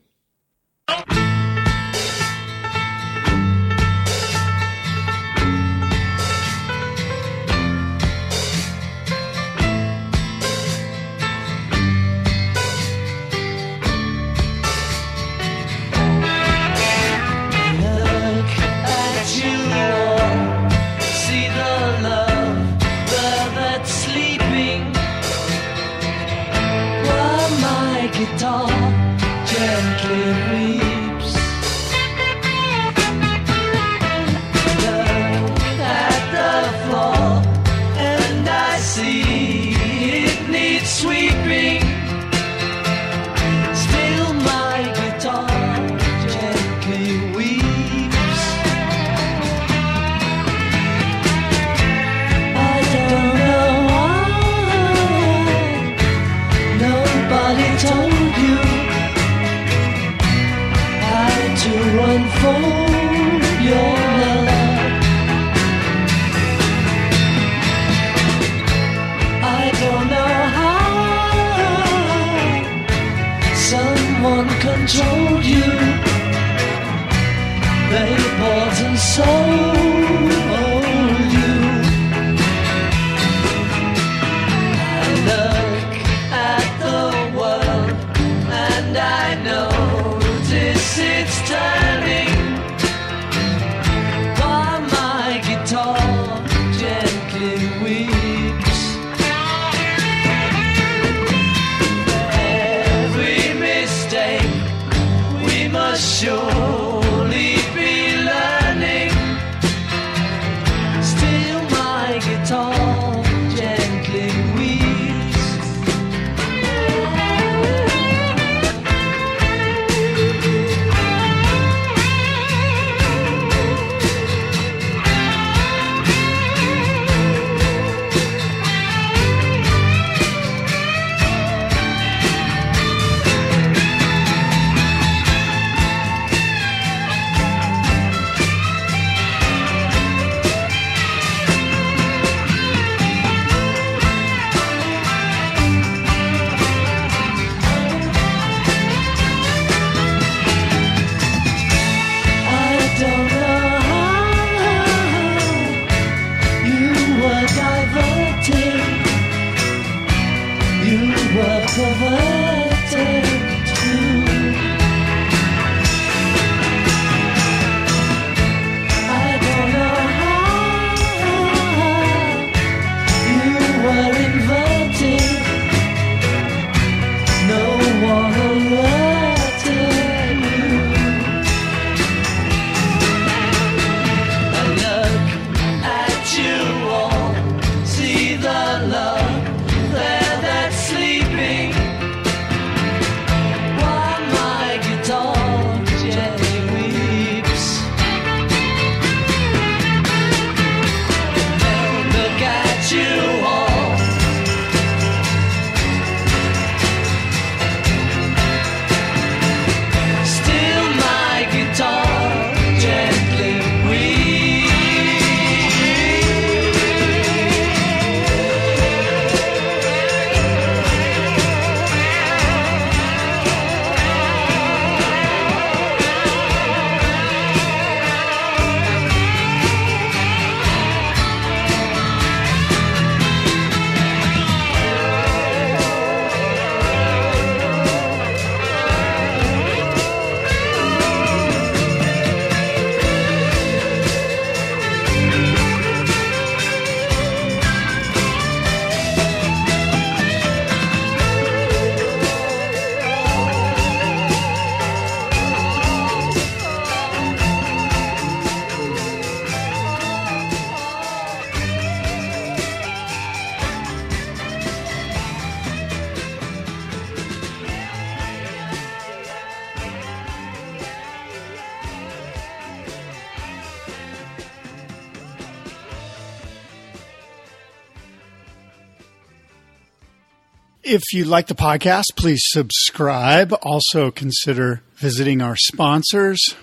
[SPEAKER 1] If you like the podcast, please subscribe. Also consider visiting our sponsors,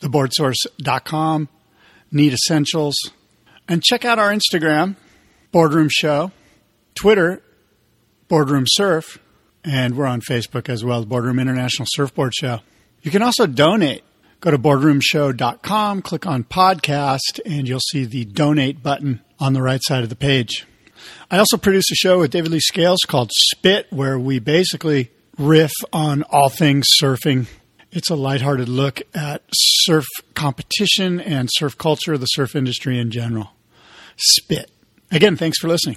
[SPEAKER 1] theboardsource.com, Need Essentials, and check out our Instagram, Boardroom Show, Twitter, Boardroom Surf, and we're on Facebook as well, Boardroom International Surfboard Show. You can also donate. Go to boardroomshow.com, click on podcast, and you'll see the donate button on the right side of the page. I also produce a show with David Lee Scales called Spit, where we basically riff on all things surfing. It's a lighthearted look at surf competition and surf culture, the surf industry in general. Spit. Again, thanks for listening.